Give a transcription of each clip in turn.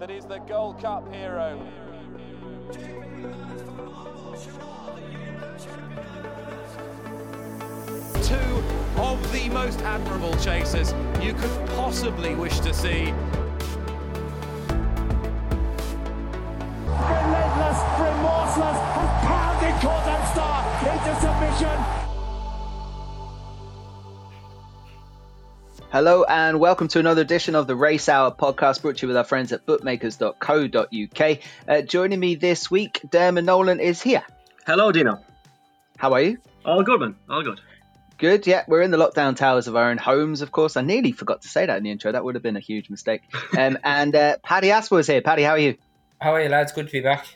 that is the Gold Cup hero. Two of the most admirable chasers you could possibly wish to see. Hello and welcome to another edition of the Race Hour podcast brought to you with our friends at bookmakers.co.uk. Uh, joining me this week, Dermot Nolan is here. Hello, Dino. How are you? All good, man. All good. Good, yeah. We're in the lockdown towers of our own homes, of course. I nearly forgot to say that in the intro. That would have been a huge mistake. Um, and uh, Paddy Aspel is here. Paddy, how are you? How are you, lads? Good to be back.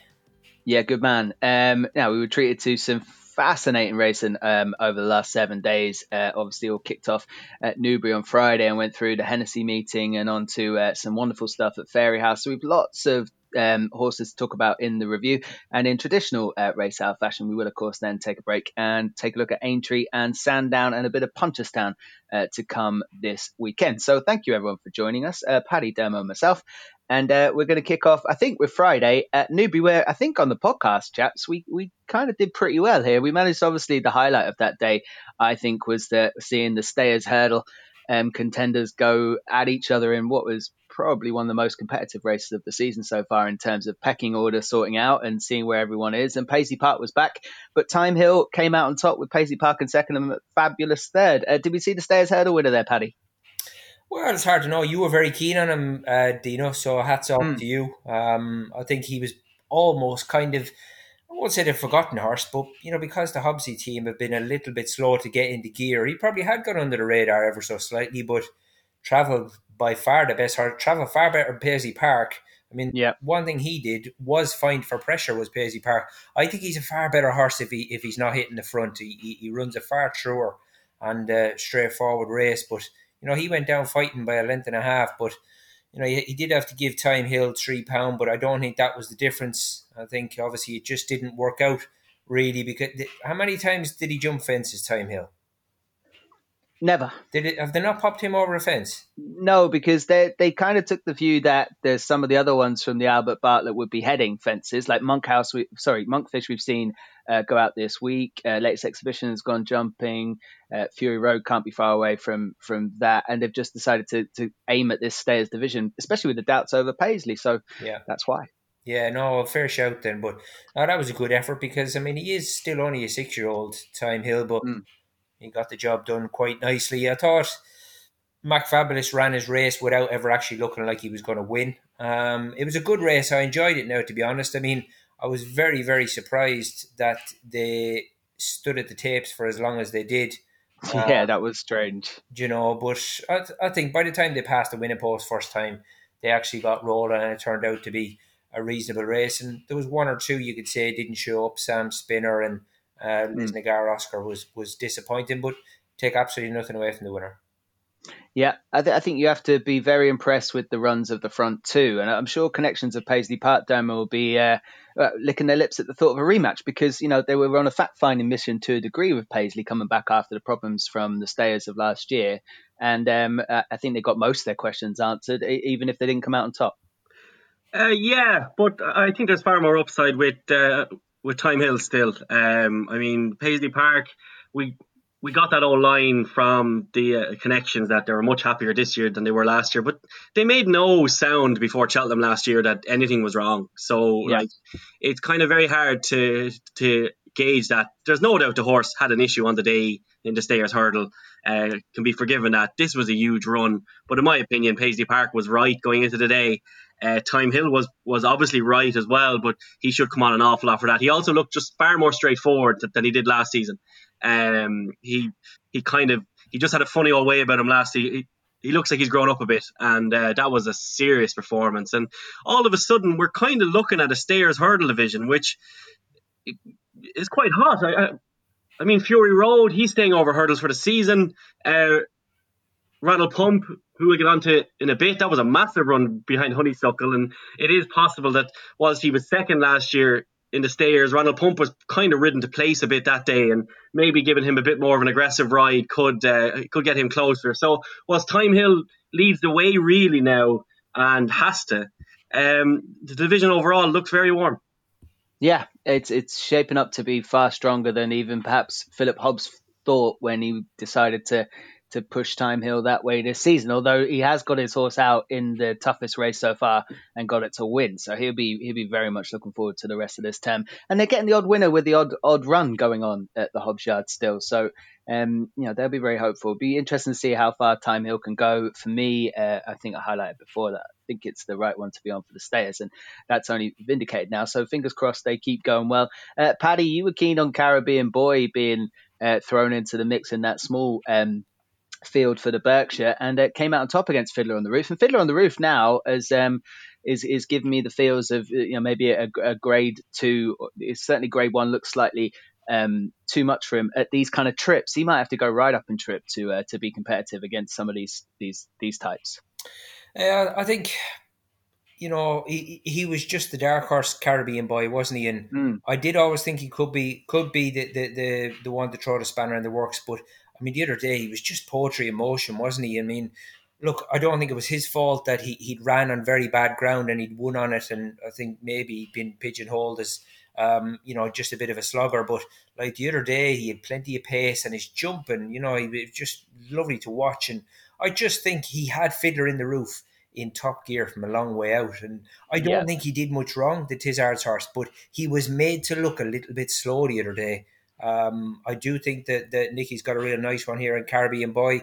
Yeah, good man. Um, now, we were treated to some fascinating racing um, over the last seven days. Uh, obviously, all kicked off at Newbury on Friday and went through the Hennessy meeting and on to uh, some wonderful stuff at Fairyhouse. So we've lots of um, horses to talk about in the review. And in traditional uh, race hour fashion, we will, of course, then take a break and take a look at Aintree and Sandown and a bit of Punchestown uh, to come this weekend. So thank you, everyone, for joining us. Uh, Paddy, Demo, myself. And uh, we're going to kick off, I think, with Friday at Newbury, where I think on the podcast, chaps, we, we kind of did pretty well here. We managed, obviously, the highlight of that day, I think, was the seeing the Stayers hurdle um, contenders go at each other in what was probably one of the most competitive races of the season so far in terms of pecking order sorting out and seeing where everyone is. And Paisley Park was back, but Thyme Hill came out on top with Paisley Park in second and fabulous third. Uh, did we see the Stayers hurdle winner there, Paddy? Well, it's hard to know. You were very keen on him, uh, Dino. So hats off Mm. to you. Um, I think he was almost kind of. I won't say the forgotten horse, but you know, because the Hobbsy team have been a little bit slow to get into gear, he probably had gone under the radar ever so slightly, but travelled by far the best horse, travelled far better than Paisley Park. I mean, Yeah. one thing he did was find for pressure was Paisley Park. I think he's a far better horse if he if he's not hitting the front. He he, he runs a far truer and uh, straightforward race, but you know he went down fighting by a length and a half. But you know he, he did have to give Thyme Hill three pound, but I don't think that was the difference. I think obviously it just didn't work out really because how many times did he jump fences? Thyme Hill Never. did it? Have they not popped him over a fence? No, because they they kind of took the view that there's some of the other ones from the Albert Bartlett would be heading fences, like Monkhouse. We, sorry, Monkfish. We've seen uh, go out this week. Uh, latest exhibition has gone jumping. Uh, Fury Road can't be far away from from that, and they've just decided to to aim at this Stayers division, especially with the doubts over Paisley. So Yeah. that's why. Yeah, no, fair shout then. But no, that was a good effort because I mean he is still only a six year old Thyme Hill, but Mm. He got the job done quite nicely. I thought Mac Fabulous ran his race without ever actually looking like he was going to win. Um, it was a good race. I enjoyed it. Now, to be honest, I mean I was very very surprised that they stood at the tapes for as long as they did. Uh, yeah, that was strange. you know. But I, th- I think by the time they passed the winning post first time, they actually got rolling, and it turned out to be a reasonable race. And there was one or two you could say didn't show up. Sam Spinner and uh, Lisnagar Oscar was was disappointing, but take absolutely nothing away from the winner. Yeah, I, th- I think you have to be very impressed with the runs of the front too, and I'm sure connections of Paisley Park Dome will be uh, uh, licking their lips at the thought of a rematch because you know they were on a fact-finding mission to a degree with Paisley coming back after the problems from the Stayers of last year, and um, I think they got most of their questions answered, even if they didn't come out on top. Uh, yeah, but I think there's far more upside with uh, with Thyme Hill still. Um, I mean, Paisley Park, we we got that old line from the uh, connections that they were much happier this year than they were last year, but they made no sound before Cheltenham last year that anything was wrong. So Yeah. like, it's kind of very hard to to gauge that. There's no doubt the horse had an issue on the day in the Stayers hurdle. Uh, can be forgiven that this was a huge run, but in my opinion, Paisley Park was right going into the day. Uh, Thyme Hill was was obviously right as well, but he should come on an awful lot for that. He also looked just far more straightforward th- than he did last season. Um, he he kind of he just had a funny old way about him last. He he, he looks like he's grown up a bit, and uh, that was a serious performance. And all of a sudden, we're kind of looking at a Stayers hurdle division, which is quite hot. I, I, I mean, Fury Road, he's staying over hurdles for the season. Uh, Ronald Pump, who we'll get onto in a bit, that was a massive run behind Honeysuckle, and it is possible that whilst he was second last year in the stayers, Ronald Pump was kind of ridden to place a bit that day, and maybe giving him a bit more of an aggressive ride could uh, could get him closer. So whilst Thyme Hill leads the way really now and has to, um, the division overall looks very warm. Yeah, it's it's shaping up to be far stronger than even perhaps Philip Hobbs thought when he decided to to push Thyme Hill that way this season. Although he has got his horse out in the toughest race so far and got it to win, so he'll be he'll be very much looking forward to the rest of this term. And they're getting the odd winner with the odd odd run going on at the Hobbs Yard still. So um, you know they'll be very hopeful. It'll be interesting to see how far Thyme Hill can go. For me, uh, I think I highlighted before that I think it's the right one to be on for the stayers, and that's only vindicated now. So fingers crossed they keep going well. Uh, Paddy, you were keen on Caribbean Boy being uh, thrown into the mix in that small um, field for the Berkshire, and it came out on top against Fiddler on the Roof. And Fiddler on the Roof now as um, is is giving me the feels of you know maybe a, a grade two. It's certainly grade one looks slightly um, too much for him at these kind of trips. He might have to go right up in trip to uh, to be competitive against some of these these these types. Uh, I think you know he, he was just the dark horse Caribbean boy, wasn't he? And Mm. I did always think he could be could be the, the, the, the one to throw the spanner in the works. But I mean, the other day he was just poetry in motion, wasn't he? I mean, look, I don't think it was his fault that he he'd ran on very bad ground and he'd won on it, and I think maybe he'd been pigeonholed as um, you know, just a bit of a slugger. But like the other day, he had plenty of pace and his jumping, you know, he was just lovely to watch. And I just think he had Fiddler in the roof in top gear from a long way out. And I don't Yeah. think he did much wrong, the Tizzard's horse, but he was made to look a little bit slow the other day. Um, I do think that, that Nicky's got a real nice one here in Caribbean Boy.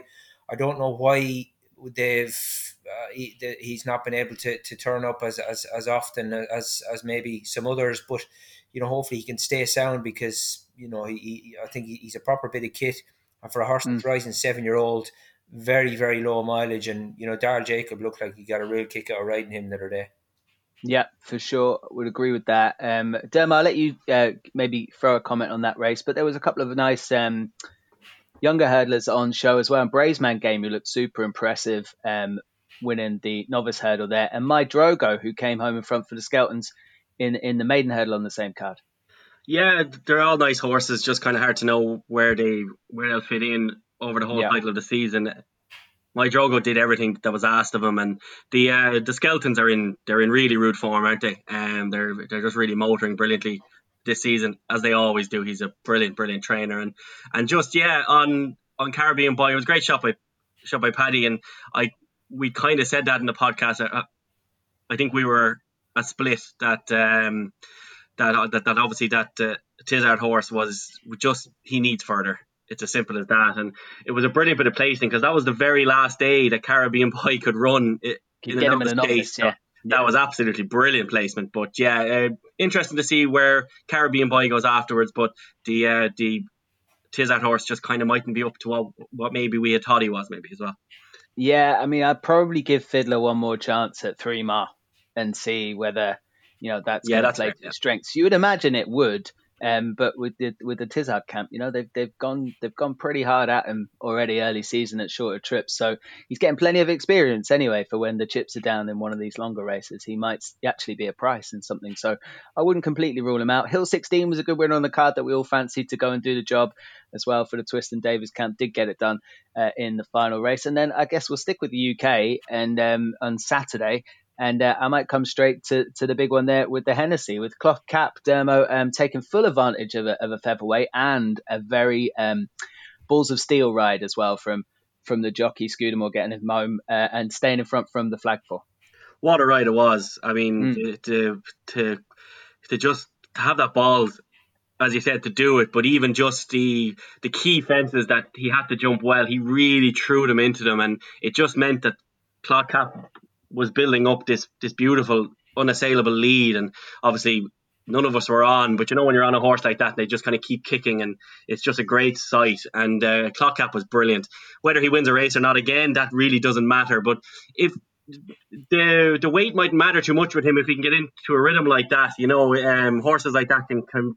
I don't know why they've uh, he, the, he's not been able to, to turn up as, as, as often as as maybe some others, but you know hopefully he can stay sound because you know he, he I think he, he's a proper bit of kit and for a horse that's rising seven year old, very very low mileage and you know Darryl Jacob looked like he got a real kick out of riding him the other day. Yeah, for sure. Would agree with that. Um, Derma, I'll let you uh, maybe throw a comment on that race, but there was a couple of nice um, younger hurdlers on show as well. And Brazeman game, who looked super impressive, um, winning the novice hurdle there. And my Drogo, who came home in front for the Skeltons in in the maiden hurdle on the same card. Yeah, they're all nice horses. Just kind of hard to know where they where they'll fit in over the whole Yeah. cycle of the season. My Drogo did everything that was asked of him, and the uh, the Skeletons are in they're in really rude form, aren't they? Um, they're they're just really motoring brilliantly this season, as they always do. He's a brilliant, brilliant trainer, and and just yeah, on on Caribbean Boy, it was a great shot by shot by Paddy, and I we kind of said that in the podcast. I, I think we were a split that um that that, that obviously that uh, Tizzard horse was just he needs further. It's as simple as that, and it was a brilliant bit of placing because that was the very last day that Caribbean Boy could run. i- Could in get a him in a novice novice, stage. yeah. That was absolutely brilliant placement. But yeah, uh, interesting to see where Caribbean Boy goes afterwards. But the uh, the Tizzard horse just kind of mightn't be up to what, what maybe we had thought he was, maybe as well. Yeah, I mean, I'd probably give Fiddler one more chance at three mile and see whether you know that's Yeah, going to play to yeah. strengths. You would imagine it would, um, but with the with the Tizzard camp, you know, they've they've gone they've gone pretty hard at him already early season at shorter trips, so he's getting plenty of experience anyway for when the chips are down in one of these longer races. He might actually be a price in something, so I wouldn't completely rule him out. Hill 16 was a good winner on the card that we all fancied to go and do the job as well for the Twiston-Davies camp. Did get it done uh, in the final race. And then I guess we'll stick with the UK and um, on Saturday. And uh, I might come straight to, to the big one there with the Hennessy, with Cloth Cap Dermo um, taking full advantage of a, of a featherweight and a very um, balls of steel ride as well from from the jockey Scudamore getting him home uh, and staying in front from the flagpole. what a ride it was. I mean, Mm. to, to to just have that ball, as you said, to do it, but even just the the key fences that he had to jump well, he really threw them into them, and it just meant that Cloth Cap was building up this this beautiful unassailable lead, and obviously. None of us were on, but you know when you're on a horse like that, they just kind of keep kicking, and it's just a great sight. And uh, Cloth Cap was brilliant. Whether he wins a race or not, again, that really doesn't matter. But if the the weight might matter too much with him if he can get into a rhythm like that. You know, um, horses like that can, can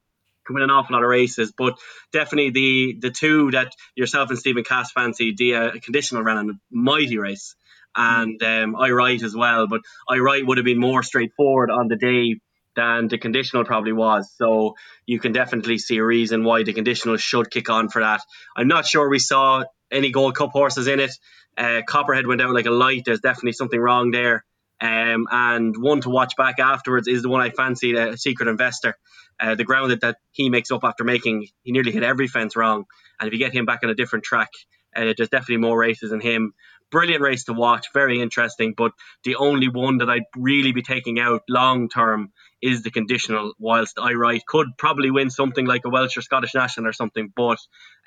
win an awful lot of races. But definitely the the two that yourself and Stephen Cass fancy, the uh, conditional ran a mighty race, and um, Aye Right as well. But Aye Right would have been more straightforward on the day than the conditional probably was. So you can definitely see a reason why the conditional should kick on for that. I'm not sure we saw any Gold Cup horses in it. Uh, Copperhead went out like a light. There's definitely something wrong there. Um, and one to watch back afterwards is the one I fancied, a uh, Secret Investor. Uh, the ground that, that he makes up after making, he nearly hit every fence wrong. And if you get him back on a different track, uh, there's definitely more races in him. Brilliant race to watch, very interesting. But the only one that I'd really be taking out long term is the conditional. Whilst Aye Right could probably win something like a Welsh or Scottish National or something, but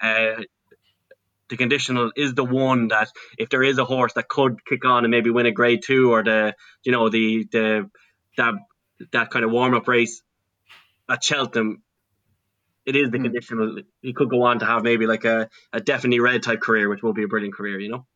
uh, the conditional is the one that if there is a horse that could kick on and maybe win a grade two or the you know the the that that kind of warm up race at Cheltenham, it is the mm. conditional. He could go on to have maybe like a, a definitely red type career, which will be a brilliant career, you know.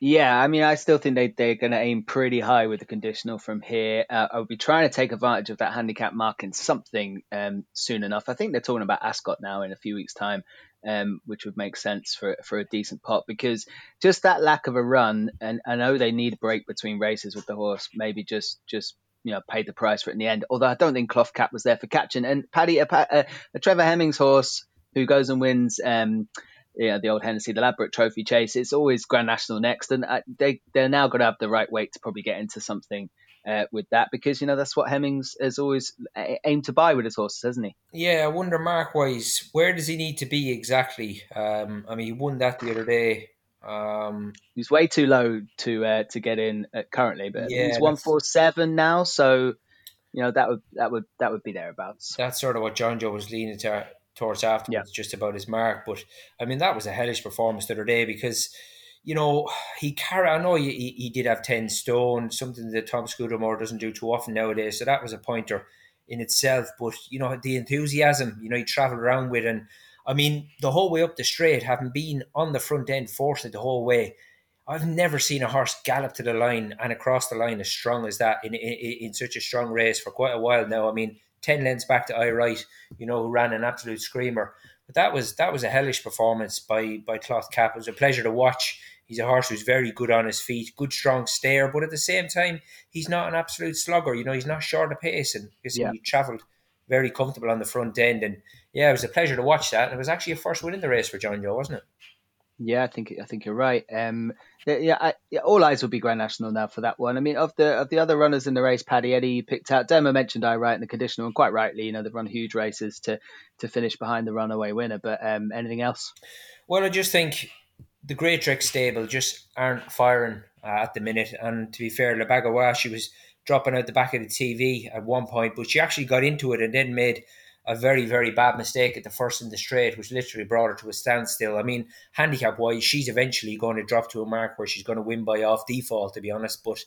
Yeah, I mean, I still think they they're going to aim pretty high with the conditional from here. Uh, I'll be trying to take advantage of that handicap mark in something um, soon enough. I think they're talking about Ascot now in a few weeks' time, um, which would make sense for for a decent pot because just that lack of a run, and I know they need a break between races with the horse. Maybe just just you know paid the price for it in the end. Although I don't think Cloth Cap was there for catching. And Paddy, a, a, a Trevor Hemmings horse who goes and wins. Um, yeah, the old Hennessy, the Ladbroke Trophy chase. It's always Grand National next, and uh, they they're now going to have the right weight to probably get into something uh, with that because you know that's what Hemmings has always aimed to buy with his horses, hasn't he? Yeah, I wonder mark wise, where does he need to be exactly? Um, I mean, he won that the other day. Um, he's way too low to uh, to get in uh, currently, but yeah, he's one four seven now, so you know that would that would that would be thereabouts. That's sort of what John Joe was leaning to towards afterwards, yeah. just about his mark. But I mean, that was a hellish performance the other day because, you know, he carried. I know he, he did have ten stone, something that Tom Scudamore doesn't do too often nowadays. So that was a pointer in itself. But you know, the enthusiasm, you know, he travelled around with, and I mean, the whole way up the straight, having been on the front end, forced it the whole way. I've never seen a horse gallop to the line and across the line as strong as that in, in, in such a strong race for quite a while now. I mean, 10 lengths back to Aye Right, you know, who ran an absolute screamer. But that was that was a hellish performance by by Cloth Cap. It was a pleasure to watch. He's a horse who's very good on his feet, good strong stare, but at the same time, he's not an absolute slugger. You know, he's not short of pace, and yeah. he travelled very comfortable on the front end. And yeah, it was a pleasure to watch that. And it was actually a first win in the race for John Joe, wasn't it? Yeah, I think I think you're right. Um, yeah, I, yeah, all eyes will be Grand National now for that one. I mean, of the of the other runners in the race, Paddy Eddie picked out. Dermo mentioned Aye Right in the conditional, and quite rightly, you know, they've run huge races to to finish behind the runaway winner. But um, anything else? Well, I just think the Great Trick stable just aren't firing uh, at the minute. And to be fair, Le Bagawa, she was dropping out the back of the TV at one point, but she actually got into it and then made a very, very bad mistake at the first in the straight, which literally brought her to a standstill. I mean, handicap wise, she's eventually going to drop to a mark where she's going to win by off default, to be honest. But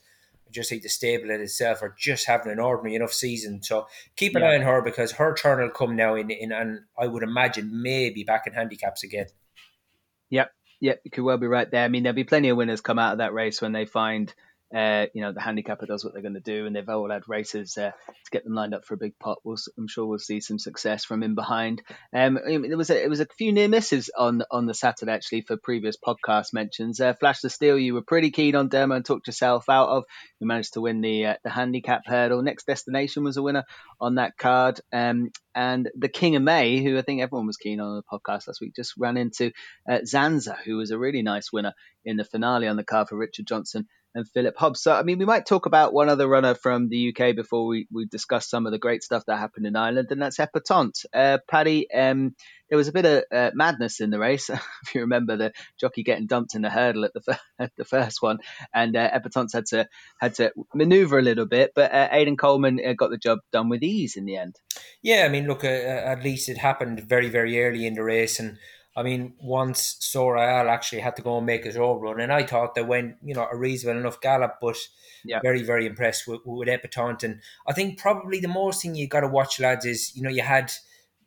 I just think the stable in itself are just having an ordinary enough season. So keep an yeah. eye on her because her turn will come now in, in and I would imagine maybe back in handicaps again. Yep. Yep, you could well be right there. I mean, there'll be plenty of winners come out of that race when they find uh, you know, the handicapper does what they're going to do, and they've all had races uh, to get them lined up for a big pot. We'll, I'm sure we'll see some success from in behind. Um, there was a, it was a few near misses on on the Saturday actually for previous podcast mentions. Uh, Flash the Steel, you were pretty keen on Dermo and talked yourself out of. You managed to win the uh, the handicap hurdle. Next Destination was a winner on that card. Um, and the King of May, who I think everyone was keen on the podcast last week, just ran into uh, Zanza, who was a really nice winner in the finale on the card for Richard Johnson and Philip Hobbs. So, I mean, we might talk about one other runner from the UK before we, we discuss some of the great stuff that happened in Ireland, and that's Epatante. Uh, Paddy, um, there was a bit of uh, madness in the race. if you remember the jockey getting dumped in the hurdle at the at the first one, and uh, had to had to manoeuvre a little bit, but uh, Aidan Coleman uh, got the job done with ease in the end. Yeah, I mean, look, uh, at least it happened very very early in the race, and I mean, once Sorayal actually had to go and make his own run, and I thought they went, you know, a reasonable enough gallop, but yeah. very, very impressed with, with Epatante. And I think probably the most thing you got to watch, lads, is, you know, you had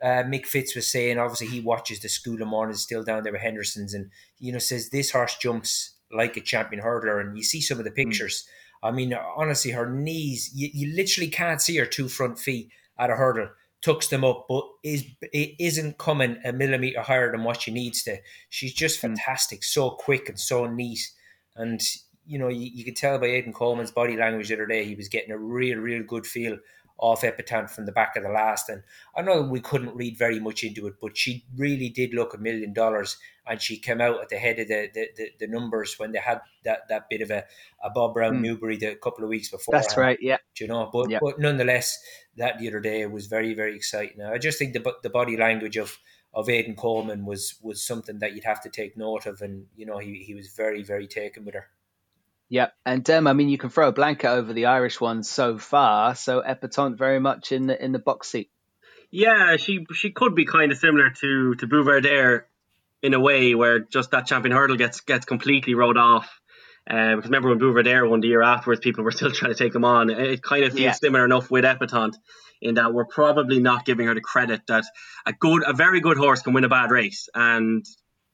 uh, Mick Fitz was saying, obviously, he watches the School of Morning still down there with Henderson's, and, you know, says this horse jumps like a champion hurdler. And you see some of the hmm. pictures. Mm. I mean, honestly, her knees, you, you literally can't see her two front feet at a hurdle tucks them up, but is it isn't coming a millimeter higher than what she needs to. She's just hmm. fantastic, so quick and so neat. And you know, you, you could tell by Aidan Coleman's body language the other day, he was getting a real, real good feel off Epatante from the back of the last. And I know we couldn't read very much into it, but she really did look a million dollars. And she came out at the head of the, the, the, the numbers when they had that, that bit of a, a Bob Brown mm. Newbury the couple of weeks before. That's right, yeah. Do you know? But, yeah. but nonetheless, that the other day was very, very exciting. I just think the, the body language of of Aidan Coleman was was something that you'd have to take note of, and you know he, he was very very taken with her. Yeah, and um, I mean you can throw a blanket over the Irish ones so far. So Epatante very much in the in the box seat. Yeah, she she could be kind of similar to to Buveur d'Air in a way where just that champion hurdle gets gets completely rode off. Um, because remember when Buveur d'Air won the year afterwards, people were still trying to take him on. It kind of feels yeah. similar enough with Epatante in that we're probably not giving her the credit that a good, a very good horse can win a bad race, and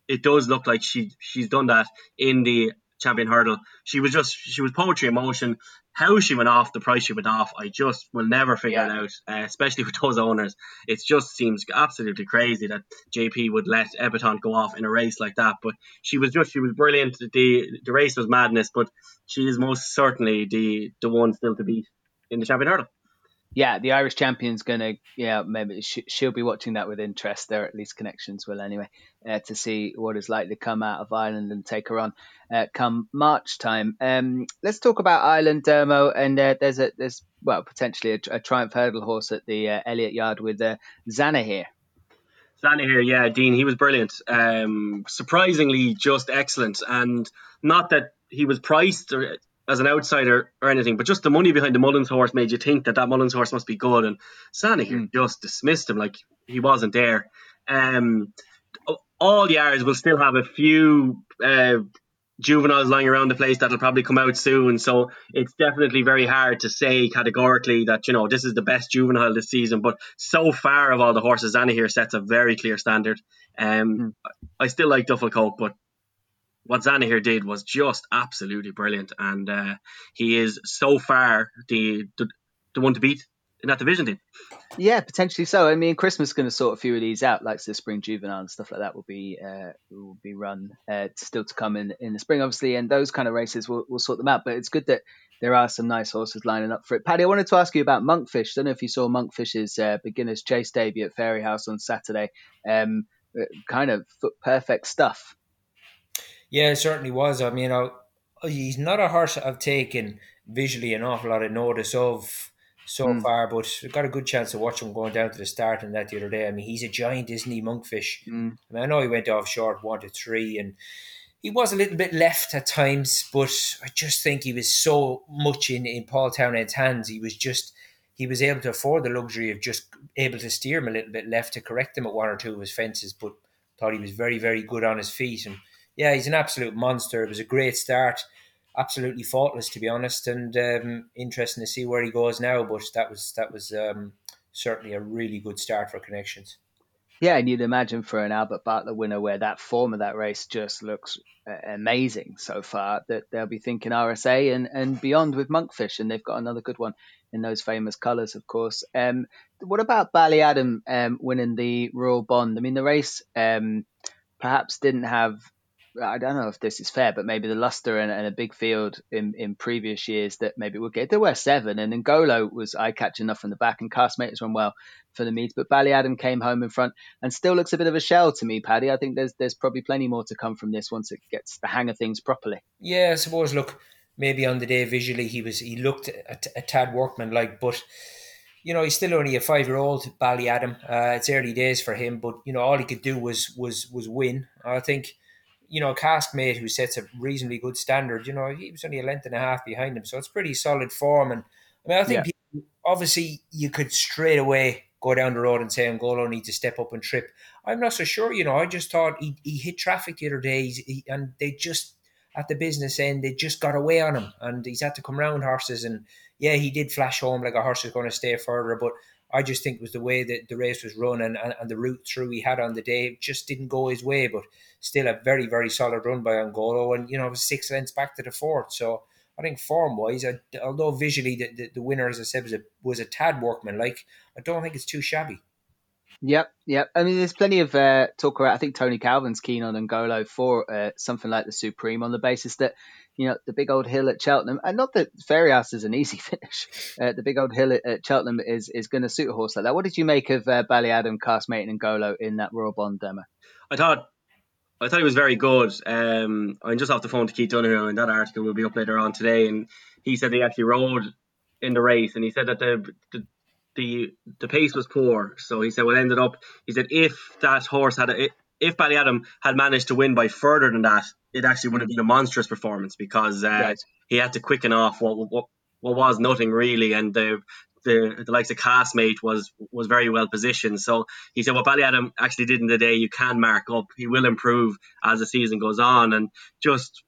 it does look like she she's done that in the champion hurdle. She was just she was poetry in motion. How she went off, the price she went off, I just will never figure yeah. it out. Uh, especially with those owners, it just seems absolutely crazy that JP would let Epatante go off in a race like that. But she was just she was brilliant. The the race was madness, but she is most certainly the the one still to beat in the champion hurdle yeah, the Irish champion's gonna yeah maybe she, will be watching that with interest. There at least connections will anyway uh, to see what is likely to come out of Ireland and take her on uh, come March time. Um, let's talk about Ireland Dermo and uh, there's a there's well potentially a, a Triumph hurdle horse at the uh, Elliott Yard with uh, Zanahiyr. Zanahiyr, yeah, Dean, he was brilliant. Um, surprisingly, just excellent, and not that he was priced or as an outsider or anything, but just the money behind the Mullins horse made you think that that Mullins horse must be good. And Sanic mm. just dismissed him like he wasn't there. Um, all the yards will still have a few uh, juveniles lying around the place that'll probably come out soon. So it's definitely very hard to say categorically that you know this is the best juvenile this season. But so far of all the horses, Zanahiyr sets a very clear standard. Um, mm. I still like Duffle Coat, but what Zanahiyr did was just absolutely brilliant, and uh, he is so far the, the, the one to beat in that division team. Yeah, potentially so. I mean, Christmas is going to sort a few of these out, like the spring juvenile and stuff like that will be uh, will be run uh, still to come in in the spring, obviously, and those kind of races will will sort them out. But it's good that there are some nice horses lining up for it. Paddy, I wanted to ask you about Monkfish. I don't know if you saw Monkfish's uh, beginners chase debut at Fairyhouse on Saturday. Um, uh, kind of perfect stuff. Yeah, it certainly was. I mean, I, he's not a horse I've taken visually an awful lot of notice of so mm. far, but I've got a good chance to watch him going down to the start and that the other day. I mean, he's a giant, isn't he, Monkfish? Mm. I mean, I know he went off short one to three, and he was a little bit left at times, but I just think he was so much in, in Paul Townend's hands. He was just he was able to afford the luxury of just able to steer him a little bit left to correct him at one or two of his fences, but thought he was very, very good on his feet and yeah, he's an absolute monster. It was a great start, absolutely faultless to be honest, and um, interesting to see where he goes now. But that was that was um, certainly a really good start for connections. Yeah, and you'd imagine for an Albert Bartlett winner where that form of that race just looks uh, amazing so far that they'll be thinking RSA and, and beyond with Monkfish, and they've got another good one in those famous colours, of course. Um, what about Ballyadam um, winning the Royal Bond? I mean, the race um, perhaps didn't have I don't know if this is fair, but maybe the luster and, and, a big field in, in previous years that maybe would get. There were seven, and Ngolo was eye catching enough from the back, and Cask Mates run well for the Meades. But Ballyadam came home in front and still looks a bit of a shell to me, Paddy. I think there's there's probably plenty more to come from this once it gets the hang of things properly. Yeah, I suppose. Look, maybe on the day visually he was he looked a, a tad workman like, but you know, he's still only a five year old Ballyadam. Uh, it's early days for him, but you know, all he could do was was was win. I think you know, Cask Mate who sets a reasonably good standard, you know, he was only a length and a half behind him. So it's pretty solid form. And I mean, I think yeah. people, obviously you could straight away go down the road and say Ngolo needs to step up and trip. I'm not so sure, you know, I just thought he, he hit traffic the other day he, and they just, at the business end, they just got away on him and he's had to come round horses. And yeah, he did flash home like a horse is going to stay further, but I just think it was the way that the race was run and, and, and the route through he had on the day just didn't go his way, but still a very, very solid run by Angolo. and, you know, six lengths back to the fourth. So I think form wise, although visually the, the, the, winner, as I said, was a, was a tad workman like, I don't think it's too shabby. Yep, yep. I mean, there's plenty of uh, talk about. I think Tony Calvin's keen on Angolo for uh, something like the Supreme on the basis that you know, the big old hill at Cheltenham, and not that Fairyhouse is an easy finish. Uh, the big old hill at, at Cheltenham is is going to suit a horse like that. What did you make of uh, Ballyadam, Castmaiden, and Golo in that Royal Bond demo? I thought I thought he was very good. Um, I'm just off the phone to Keith Donoghue, and that article will be up later on today. And he said he actually rode in the race, and he said that the the the, the pace was poor. So he said what ended up. He said if that horse had if Ballyadam had managed to win by further than that, it actually would have been a monstrous performance because uh, right. he had to quicken off what, what what was nothing really, and the the, the likes of Cask Mate was was very well positioned. So he said what Ballyadam actually did in the day, you can mark up. He will improve as the season goes on, and just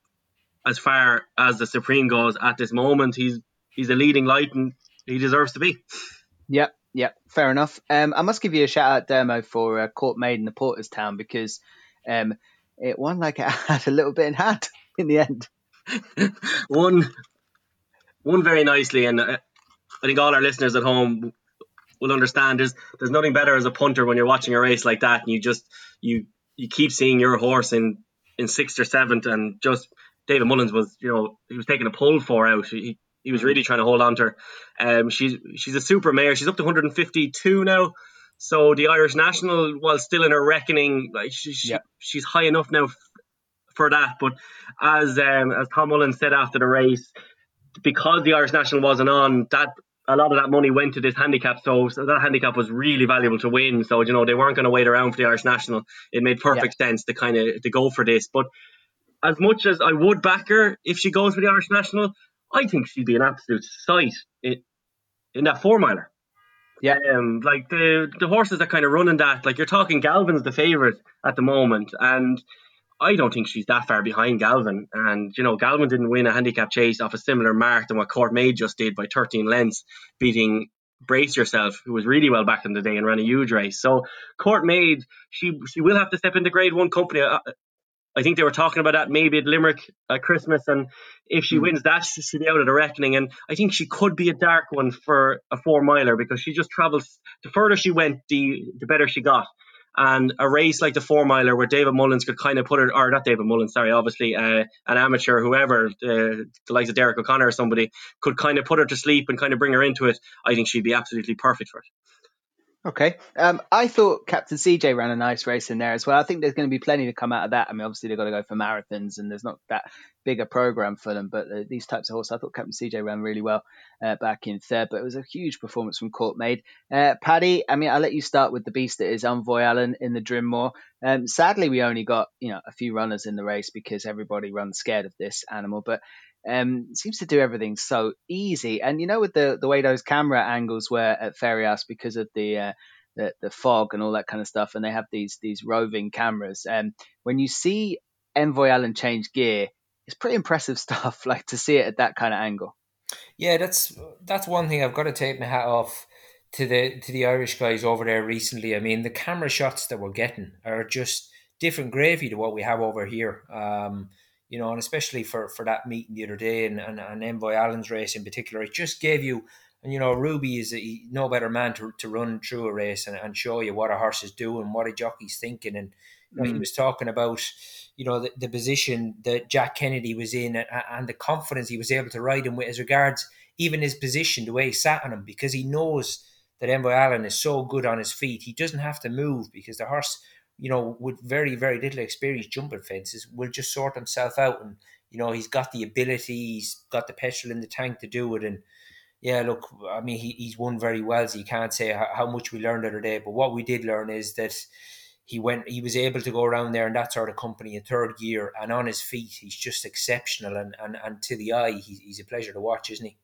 as far as the Supreme goes at this moment, he's he's a leading light and he deserves to be. Yep, yep, fair enough. Um, I must give you a shout out demo for uh, Court Maiden the Porterstown because um, it won like it had a little bit in hand in the end. one, one very nicely, and uh, I think all our listeners at home will understand. There's there's nothing better as a punter when you're watching a race like that, and you just you you keep seeing your horse in in sixth or seventh, and just David Mullins was you know he was taking a pull for out. He, he was really trying to hold on to her. Um, she's she's a super mare. She's up to 152 now. So the Irish national, while still in her reckoning, like she, she yep. she's high enough now f- for that. But as um, as Tom Mullins said after the race, because the Irish national wasn't on, that a lot of that money went to this handicap. So, so that handicap was really valuable to win. So, you know, they weren't going to wait around for the Irish national. It made perfect yeah. sense to kind of to go for this. But as much as I would back her if she goes for the Irish national, I think she'd be an absolute sight in, in that four miler. Yeah. Um, like the the horses that kind of running that, like you're talking Galvin's the favourite at the moment, and I don't think she's that far behind Galvin. And, you know, Galvin didn't win a handicap chase off a similar mark than what Court Maid just did by 13 lengths, beating Brace Yourself, who was really well back in the day and ran a huge race. So Court Maid, she she will have to step into grade one company. I, think they were talking about that maybe at Limerick at Christmas. And if she mm. wins that, she'll be out of the reckoning. And I think she could be a dark one for a four miler because she just travels. The further she went, the the better she got. And a race like the four miler where David Mullins could kind of put it, or not David Mullins, sorry, obviously uh, an amateur, whoever, uh, the likes of Derek O'Connor or somebody, could kind of put her to sleep and kind of bring her into it. I think she'd be absolutely perfect for it. Okay. Um, I thought Captain CJ ran a nice race in there as well. I think there's going to be plenty to come out of that. I mean, obviously they've got to go for marathons, and there's not that big a program for them. But uh, these types of horses, I thought Captain CJ ran really well uh, back in third. But it was a huge performance from Court Maid. Uh, Paddy, I mean, I'll let you start with the beast that is Envoy Allen in the Drinmore. Um, sadly, we only got you know a few runners in the race because everybody runs scared of this animal. But um, seems to do everything so easy. And you know, with the the way those camera angles were at Fairyhouse because of the uh, the, the fog and all that kind of stuff, and they have these these roving cameras. Um, when you see Envoy Allen change gear, it's pretty impressive stuff. Like to see it at that kind of angle. Yeah, that's that's one thing I've got to take my hat off to the to the Irish guys over there recently. I mean, the camera shots that we're getting are just different gravy to what we have over here. Um, you know, and especially for, for that meeting the other day and, and, and Envoy Allen's race in particular, it just gave you and you know, Ruby is a, no better man to, to run through a race and, and show you what a horse is doing, what a jockey's thinking. And you know, mm. he was talking about, you know, the, the position that Jack Kennedy was in and, and, the confidence he was able to ride him with as regards even his position, the way he sat on him, because he knows that Envoy Allen is so good on his feet. He doesn't have to move because the horse, you know, with very, very little experience jumping fences, will just sort himself out. And, you know, he's got the ability, he's got the petrol in the tank to do it. And, yeah, look, I mean, he, he's won very well, so you can't say how, how much we learned the other day. But what we did learn is that he went, he was able to go around there in that sort of company in third gear and on his feet, he's just exceptional. And, and, and to the eye, he, he's a pleasure to watch, isn't he?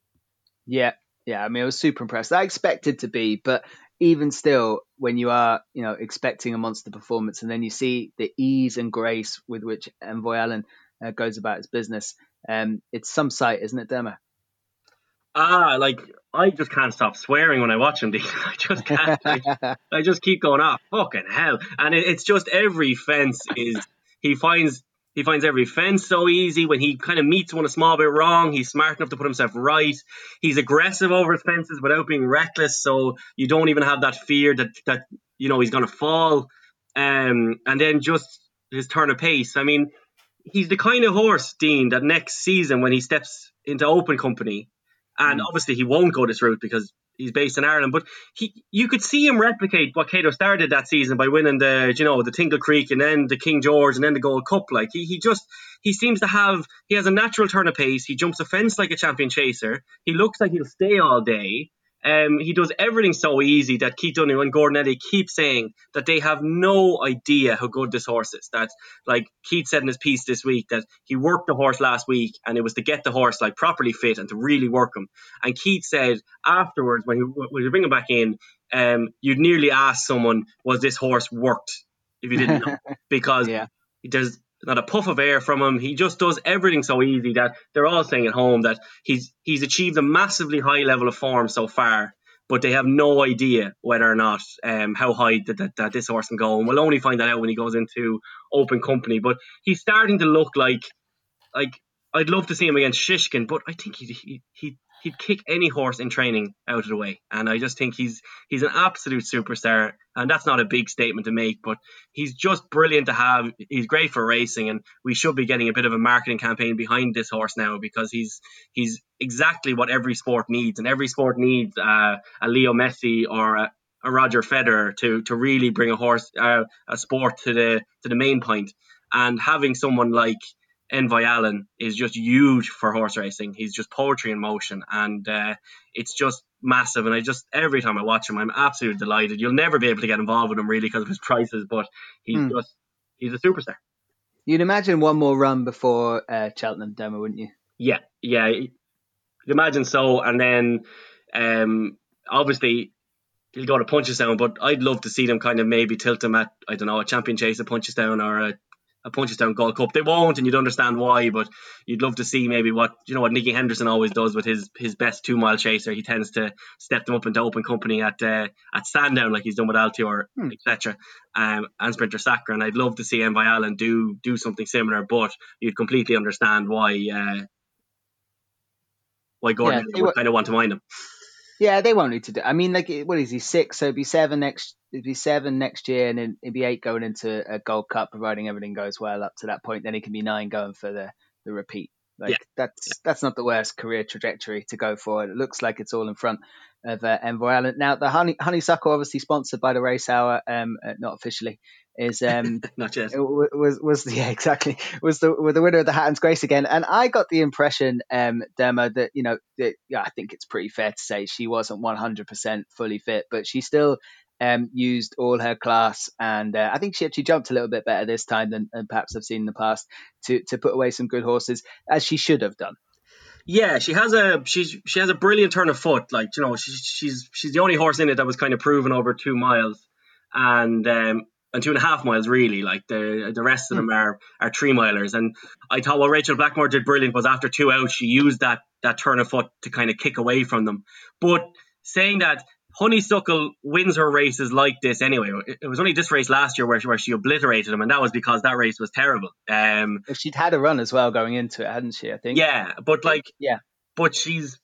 Yeah, yeah. I mean, I was super impressed. I expected to be, but even still, when you are, you know, expecting a monster performance, and then you see the ease and grace with which Envoy Allen uh, goes about his business, um, it's some sight, isn't it, Dema? ah, like I just can't stop swearing when I watch him. I just can't. I, I, just keep going off. Oh, fucking hell! And it, it's just every fence is he finds he finds every fence so easy. When he kind of meets one a small bit wrong, he's smart enough to put himself right. He's aggressive over his fences without being reckless, so you don't even have that fear that that you know he's going to fall. Um, and then just his turn of pace. I mean, he's the kind of horse, Dean, that next season when he steps into open company, and Mm. obviously he won't go this route because he's based in Ireland, but he you could see him replicate what Cato started that season by winning the you know the Tingle Creek and then the King George and then the Gold Cup. Like he, he just he seems to have he has a natural turn of pace. He jumps a fence like a champion chaser. He looks like he'll stay all day. Um, he does everything so easy that Keith Donoghue and Gordon Elliott keep saying that they have no idea how good this horse is. That like Keith said in his piece this week that he worked the horse last week and it was to get the horse like properly fit and to really work him. And Keith said afterwards when he when you bring him back in, um, you'd nearly ask someone, was this horse worked if you didn't know because Yeah. there's not a puff of air from him. He just does everything so easy that they're all saying at home that he's he's achieved a massively high level of form so far, but they have no idea whether or not um, how high that, that, that this horse can go. And we'll only find that out when he goes into open company. But he's starting to look like like I'd love to see him against Shishkin, but I think he'd he, he, he'd kick any horse in training out of the way. And I just think he's he's an absolute superstar. And that's not a big statement to make, but he's just brilliant to have. He's great for racing, and we should be getting a bit of a marketing campaign behind this horse now because he's he's exactly what every sport needs, and every sport needs uh, a Leo Messi or a, a Roger Federer to to really bring a horse uh, a sport to the to the main point. And having someone like Envoy Allen is just huge for horse racing. He's just poetry in motion, and uh, it's just massive. And I just every time I watch him, I'm absolutely delighted. You'll never be able to get involved with him really because of his prices, but he's Hmm. just he's a superstar. You'd imagine one more run before uh, Cheltenham demo, wouldn't you? Yeah, yeah. You'd imagine so, and then um, obviously he'll go to Punchestown, but I'd love to see them kind of maybe tilt him at I don't know a champion chase at Punchestown or a, a Punchestown Gold Cup. They won't, and you'd understand why, but you'd love to see maybe what you know what Nicky Henderson always does with his his best two mile chaser. He tends to step them up into open company at uh, at Sandown like he's done with Altior, Hmm. etc. Um, and Sprinter Sacre, and I'd love to see Envoy Allen do do something similar, but you'd completely understand why. Uh, why Gordon Yeah, would kind of want to mind him. Yeah, they won't need to do. I mean, like, what is he six? So it'd be seven next. It'd be seven next year, and then it'd be eight going into a Gold Cup, providing everything goes well up to that point. Then it can be nine going for the the repeat. Like Yeah. that's that's not the worst career trajectory to go for. It looks like it's all in front of uh, Envoy Allen. Now the honey honeysuckle, obviously sponsored by the Race Hour, um, uh, not officially, is um Not yet. was was yeah exactly was the was the winner of the Hatton's Grace again, and I got the impression, um, Dema, that you know that yeah, I think it's pretty fair to say she wasn't one hundred percent fully fit, but she still um used all her class, and uh, I think she actually jumped a little bit better this time than, than perhaps I've seen in the past to to put away some good horses as she should have done. Yeah, she has a she's she has a brilliant turn of foot. Like you know, she's she's she's the only horse in it that was kind of proven over two miles, and um and two and a half miles really. Like the the rest of them are are three milers. And I thought what Rachel Blackmore did brilliant was after two outs, she used that that turn of foot to kind of kick away from them. But saying that. Honeysuckle wins her races like this anyway. It- It was only this race last year where she, where she obliterated him, and that was because that race was terrible. Um, If she'd had a run as well going into it, hadn't she? I think. yeah, but like, Yeah. but she's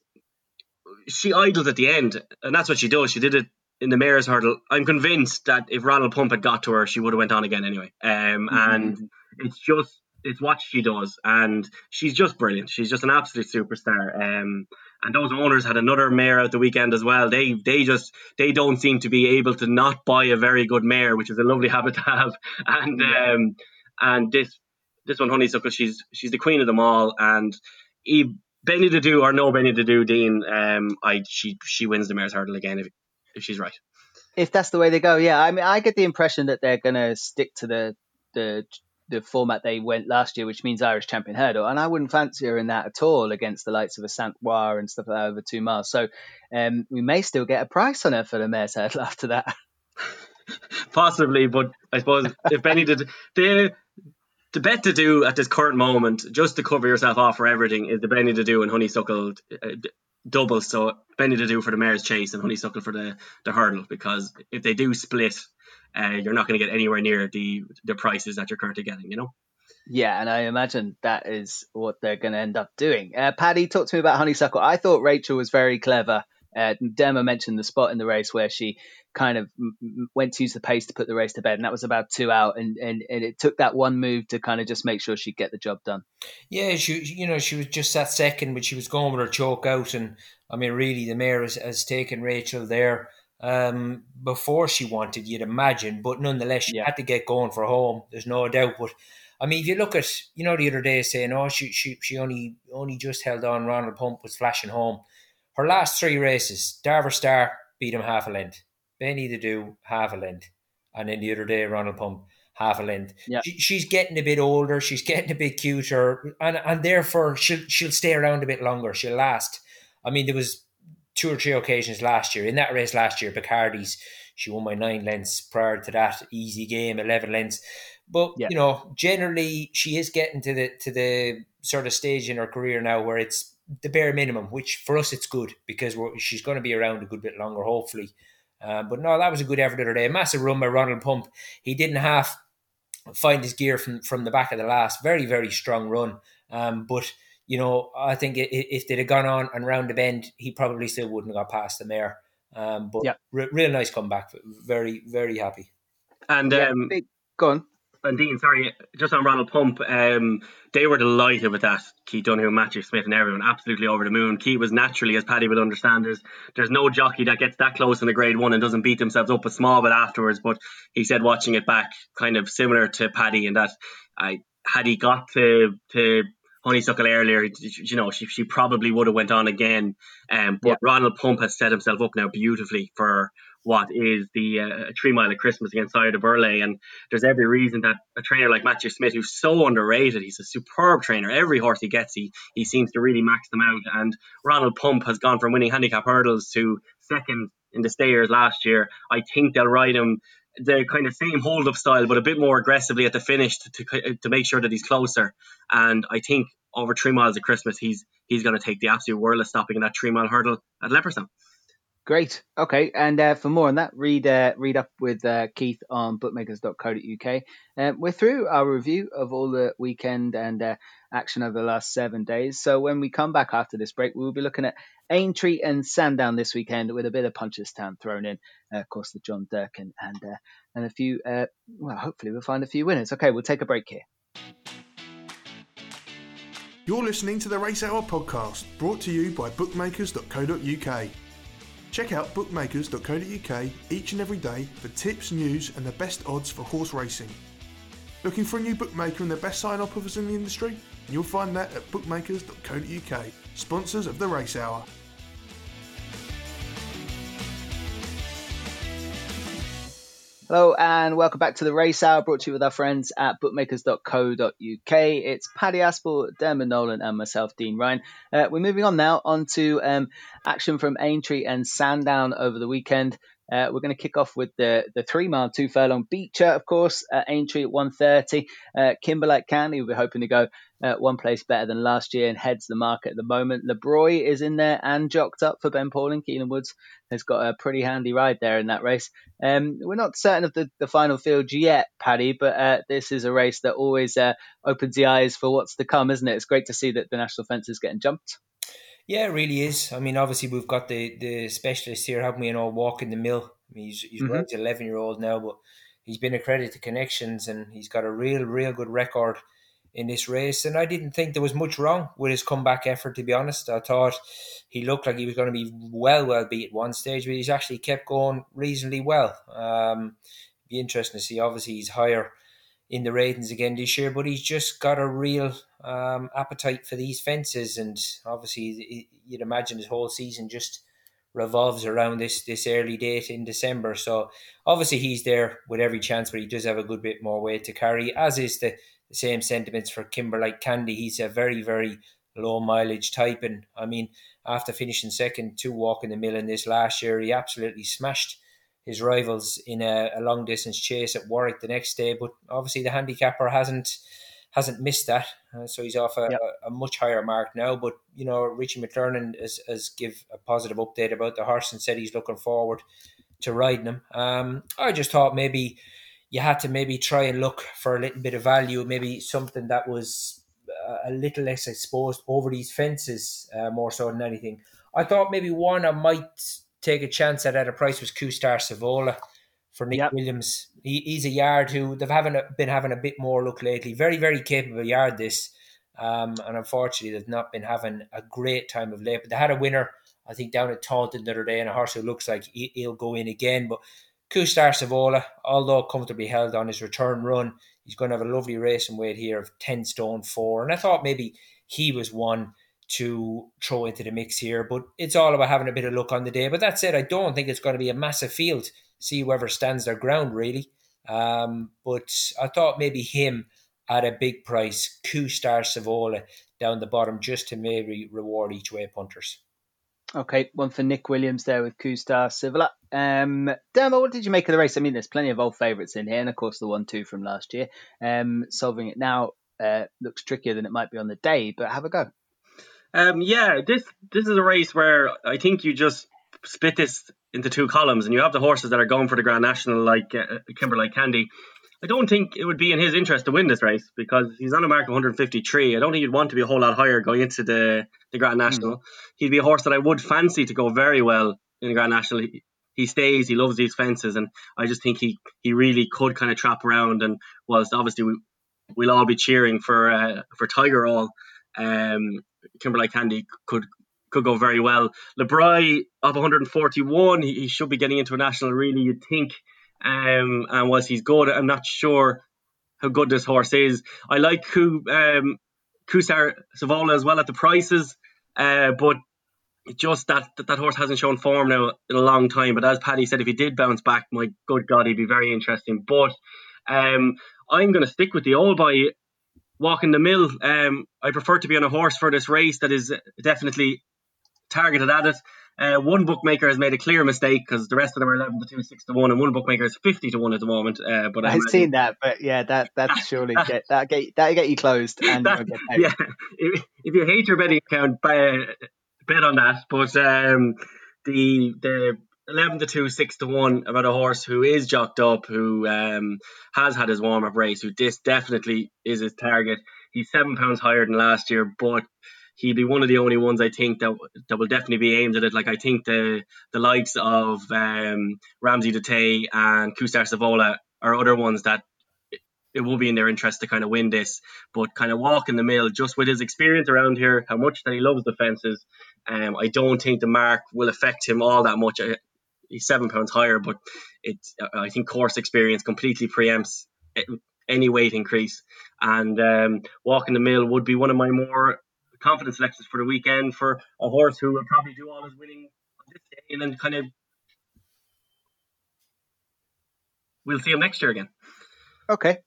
she idled at the end, and that's what she does. She did it in the mayor's hurdle. I'm convinced that if Ronald Pump had got to her, she would have went on again anyway. Um, and it's just it's what she does, and she's just brilliant. She's just an absolute superstar. Um, and those owners had another mare out the weekend as well. They they just they don't seem to be able to not buy a very good mare, which is a lovely habit to have. And um, and this this one honeysuckle, she's she's the queen of them all, and. He, Benie Des Dieux or no Benie Des Dieux, Dean. Um, I she she wins the mayor's hurdle again if if she's right. if that's the way they go, yeah. I mean, I get the impression that they're going to stick to the the the format they went last year, which means Irish champion hurdle, and I wouldn't fancy her in that at all against the likes of a Saint Roi and stuff like that over two miles. So um, we may still get a price on her for the mare's hurdle after that. Possibly, but I suppose if Benny did the the bet to do at this current moment, just to cover yourself off for everything, is the Benie Des Dieux and Honeysuckle d- doubles. So Benie Des Dieux for the mare's chase and Honeysuckle for the the hurdle, because if they do split, uh, you're not going to get anywhere near the the prices that you're currently getting. You know. Yeah, and I imagine that is what they're going to end up doing. Uh, Paddy, talk to me about Honeysuckle. I thought Rachel was very clever Uh, Derma mentioned the spot in the race where she kind of went to use the pace to put the race to bed, and that was about two out, and, and, and it took that one move to kind of just make sure she'd get the job done. Yeah, she you know she was just that second, but she was going with her choke out, and I mean really the mare has, has taken Rachel there um, before she wanted, you'd imagine, but nonetheless she yeah. had to get going for home. There's no doubt, but. I mean, if you look at, you know, the other day saying, oh, she, she, she only only just held on, Ronald Pump was flashing home. Her last three races, Darver Star beat him half a length. Benie Des Dieux, half a length. And then the other day, Ronald Pump, half a length. Yeah. She, she's getting a bit older. She's getting a bit cuter. And, and therefore, she'll, she'll stay around a bit longer. She'll last. I mean, there was two or three occasions last year. In that race last year, Bacardys, she won by nine lengths. Prior to that, easy game, 11 lengths. But, yeah. you know, generally, she is getting to the to the sort of stage in her career now where it's the bare minimum, which for us it's good because she's going to be around a good bit longer, hopefully. Um, but no, that was a good effort the other day. Massive run by Ronald Pump. He didn't half find his gear from from the back of the last. Very very strong run. Um, but you know, I think if they'd have gone on and round the bend, he probably still wouldn't have got past the mare. Um, but yeah. R- real nice comeback. Very very happy. And um, go on and Dean, sorry, just on Ronald Pump, um, they were delighted with that. Keith Donoghue, Matthew Smith, and everyone absolutely over the moon. Keith was naturally, as Paddy would understand, there's, there's no jockey that gets that close in the grade one and doesn't beat themselves up a small bit afterwards. But he said watching it back, kind of similar to Paddy, in that I had he got to to Honeysuckle earlier, you know, she, she probably would have went on again. Um, but yeah. Ronald Pump has set himself up now beautifully for what is the uh, three mile of Christmas against de Burley. And there's every reason that a trainer like Matthew Smith, who's so underrated, he's a superb trainer. Every horse he gets, he, he seems to really max them out. And Ronald Pump has gone from winning handicap hurdles to second in the stayers last year. I think they'll ride him the kind of same hold up style, but a bit more aggressively at the finish to, to, to make sure that he's closer. And I think over three miles of Christmas, he's he's going to take the absolute world of stopping in that three mile hurdle at Leopardstown. Great. Okay. And uh, for more on that, read uh, read up with uh, Keith on bookmakers.co.uk. Um, we're through our review of all the weekend and uh, action over the last seven days. So when we come back after this break, we'll be looking at Aintree and Sandown this weekend with a bit of Punchestown thrown in. Uh, of course, the John Durkan and uh, and a few. well, hopefully we'll find a few winners. Okay, we'll take a break here. You're listening to the Race Hour podcast, brought to you by bookmakers.co.uk. Check out bookmakers.co.uk each and every day for tips, news, and the best odds for horse racing. Looking for a new bookmaker and the best sign up offers in the industry? You'll find that at bookmakers.co.uk, sponsors of the Race Hour. Hello and welcome back to the Race Hour, brought to you with our friends at bookmakers.co.uk. It's Paddy Aspel, Dermot Nolan, and myself, Dean Ryan. Uh, we're moving on now onto um, action from Aintree and Sandown over the weekend. Uh, we're going to kick off with the the three mile, two furlong Becher, of course, at Aintree at 1.30. Uh, Kimberlite Candy, we're hoping to go uh, one place better than last year and heads the market at the moment. Le Breuil is in there and jocked up for Ben Pauling. Kielan Woods has got a pretty handy ride there in that race. Um, we're not certain of the, the final field yet, Paddy, but uh, this is a race that always uh, opens the eyes for what's to come, isn't it? It's great to see that the national fence is getting jumped. Yeah, it really is. I mean, obviously we've got the the specialist here, haven't we? You know, Walk In The Mill. I mean, he's he's mm-hmm. eleven year old now, but he's been a credit to connections, and he's got a real, real good record in this race. And I didn't think there was much wrong with his comeback effort. To be honest, I thought he looked like he was going to be well, well beat at one stage, but he's actually kept going reasonably well. Um, be interesting to see. Obviously, he's higher in the ratings again this year, but he's just got a real um, appetite for these fences, and obviously you'd imagine his whole season just revolves around this this early date in December. So obviously he's there with every chance, but he does have a good bit more weight to carry. As is the, the same sentiments for Kimberlite Candy. He's a very very low mileage type, and I mean after finishing second to walk in the mill in this last year, he absolutely smashed his rivals in a, a long distance chase at Warwick the next day. But obviously the handicapper hasn't hasn't missed that, uh, so he's off a, yep. a, a, much higher mark now. But you know, Richie McLernon has, has give a positive update about the horse and said he's looking forward to riding him. Um, I just thought maybe you had to maybe try and look for a little bit of value, maybe something that was uh, a little less exposed over these fences, uh, more so than anything. I thought maybe one I might take a chance at at a price was Coo Star Sivola for Nick yep. Williams. He, he's a yard who they've having a, been having a bit more look lately. Very, very capable yard this. Um, and unfortunately, they've not been having a great time of late. But they had a winner, I think, down at Taunton the other day, and a horse who looks like he'll go in again. But Coo Star Sivola, although comfortably held on his return run, he's going to have a lovely racing weight here of 10 stone 4. And I thought maybe he was one to throw into the mix here. But it's all about having a bit of luck on the day. But that said, I don't think it's going to be a massive field. See whoever stands their ground, really. Um, but I thought maybe him at a big price, Coo Star Sivola down the bottom, just to maybe reward each way punters. Okay, one for Nick Williams there with Coo Star Sivola. Um, Dermo, what did you make of the race? I mean, there's plenty of old favourites in here, and of course the one-two from last year. Um, solving it now uh, looks trickier than it might be on the day, but have a go. Um, yeah, this this is a race where I think you just split this into two columns, and you have the horses that are going for the Grand National, like uh, Kimberlite Candy. I don't think it would be in his interest to win this race because he's on a mark of 153. I don't think he'd want to be a whole lot higher going into the, the Grand National. Mm. He'd be a horse that I would fancy to go very well in the Grand National. He, he stays, he loves these fences, and I just think he, he really could kind of trap around. And whilst obviously we, we'll all be cheering for uh, for Tiger Roll, um, Kimberlite Candy could could go very well. Le Breuil of 141, he, he, should be getting into a national. Really, you'd think. Um, and whilst he's good? I'm not sure how good this horse is. I like who um, Q-Star Savola as well at the prices, uh, but just that, that that horse hasn't shown form now in a long time. But as Paddy said, if he did bounce back, my good God, he'd be very interesting. But um, I'm going to stick with the old boy Walk In The Mill. Um, I prefer to be on a horse for this race that is definitely targeted at it. Uh, one bookmaker has made a clear mistake because the rest of them are 11 to 2, 6 to 1, and one bookmaker is 50 to 1 at the moment. Uh, but I've seen that, but yeah, that that surely get that get that get you closed and that, Yeah, if, if, you hate your betting account, buy, bet on that. But um, the the 11 to 2, 6 to 1 about a horse who is jocked up, who um, has had his warm up race, who this definitely is his target. He's seven pounds higher than last year, but he'd be one of the only ones I think that that will definitely be aimed at it. Like I think the the likes of um, Ramses de Teillee and Coo Star Sivola are other ones that it will be in their interest to kind of win this, but kind of walk in the mill just with his experience around here, how much that he loves the fences. Um, I don't think the mark will affect him all that much. He's seven pounds higher, but it's I think course experience completely preempts any weight increase. And um, walk in the mill would be one of my more confidence selections for the weekend for a horse who will probably do all his winning on this day and then kind of we'll see him next year again. Okay.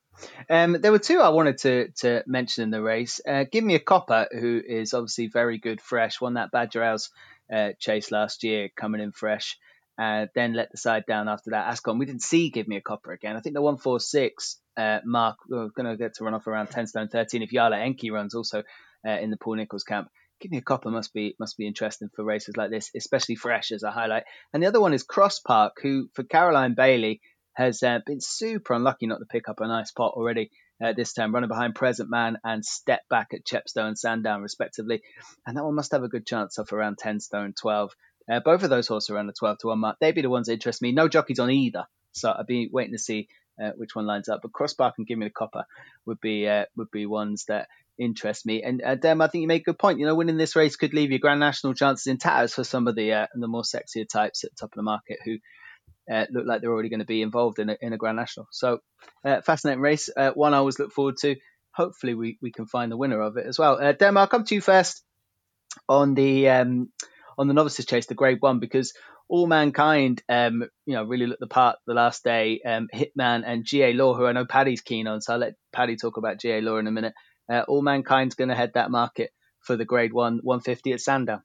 Um, there were two I wanted to to mention in the race. Uh, Give me a copper, who is obviously very good, fresh. Won that Badger Ales uh, chase last year, coming in fresh. Uh, then let the side down after that. Ascot, we didn't see Give Me a Copper again. I think the 146 uh, mark, we're going to get to run off around 10 stone 13 if Yala Enki runs also uh, in the Paul Nicholls camp. Give Me a Copper must be must be interesting for races like this, especially fresh as a highlight. And the other one is Cross Park, who for Caroline Bailey has uh, been super unlucky not to pick up a nice pot already. Uh, this time, running behind Present Man and Step Back at Chepstow and Sandown, respectively. And that one must have a good chance of around 10 stone 12. Uh, both of those horses are around the 12 to 1 mark. They'd be the ones that interest me. No jockeys on either. So I'd be waiting to see uh, which one lines up. But Cross Park and Give Me the Copper would be uh, would be ones that interest me. And uh, Dem, I think you make a good point. You know, winning this race could leave your Grand National chances in tatters for some of the uh, the more sexier types at the top of the market who uh, look like they're already going to be involved in a, in a Grand National. So uh, fascinating race. One I always look forward to. Hopefully we, we can find the winner of it as well. Dem, I'll come to you first on the um, on the novices chase, the grade one, because Allmankind, um, you know, really looked the part the last day. Um, Hitman and GA Law, who I know Paddy's keen on, so I'll let Paddy talk about GA Law in a minute. Uh, Allmankind's going to head that market for the grade one 150 at Sandown.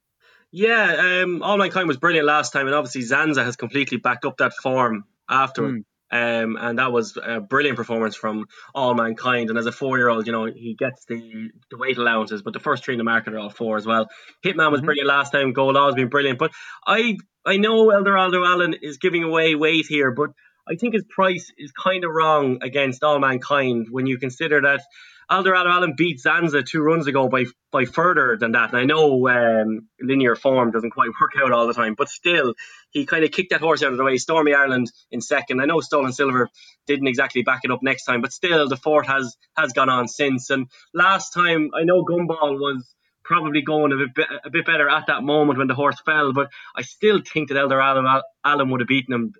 Yeah, um, Allmankind was brilliant last time, and obviously Zanza has completely backed up that form afterward. Mm. Um, and that was a brilliant performance from Allmankind. And as a four-year-old, you know, he gets the, the weight allowances, but the first three in the market are all four as well. Hitman was mm-hmm. brilliant last time. Gold has been brilliant, but I I know Eldorado Allen is giving away weight here, but I think his price is kind of wrong against Allmankind when you consider that Eldorado Allen beat Zanza two runs ago by by further than that. And I know um, linear form doesn't quite work out all the time, but still, he kind of kicked that horse out of the way. Stormy Ireland in second. I know Stolen Silver didn't exactly back it up next time, but still, the fort has has gone on since. And last time, I know Gumball was probably going a bit a bit better at that moment when the horse fell, but I still think that Eldorado Allen would have beaten him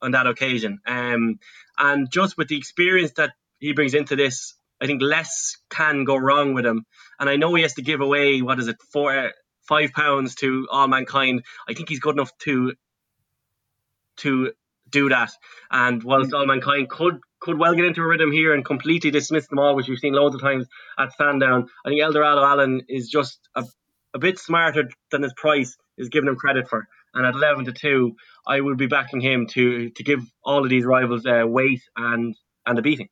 on that occasion. Um, and just with the experience that he brings into this, I think less can go wrong with him. And I know he has to give away what is it, four, five pounds to Allmankind. I think he's good enough to to do that. And whilst mm. Allmankind could could well get into a rhythm here and completely dismiss them all, which we've seen loads of times at Sandown, I think Eldorado Allen is just a, a bit smarter than his price is giving him credit for. And at eleven to two, I would be backing him to to give all of these rivals uh, weight and and a beating.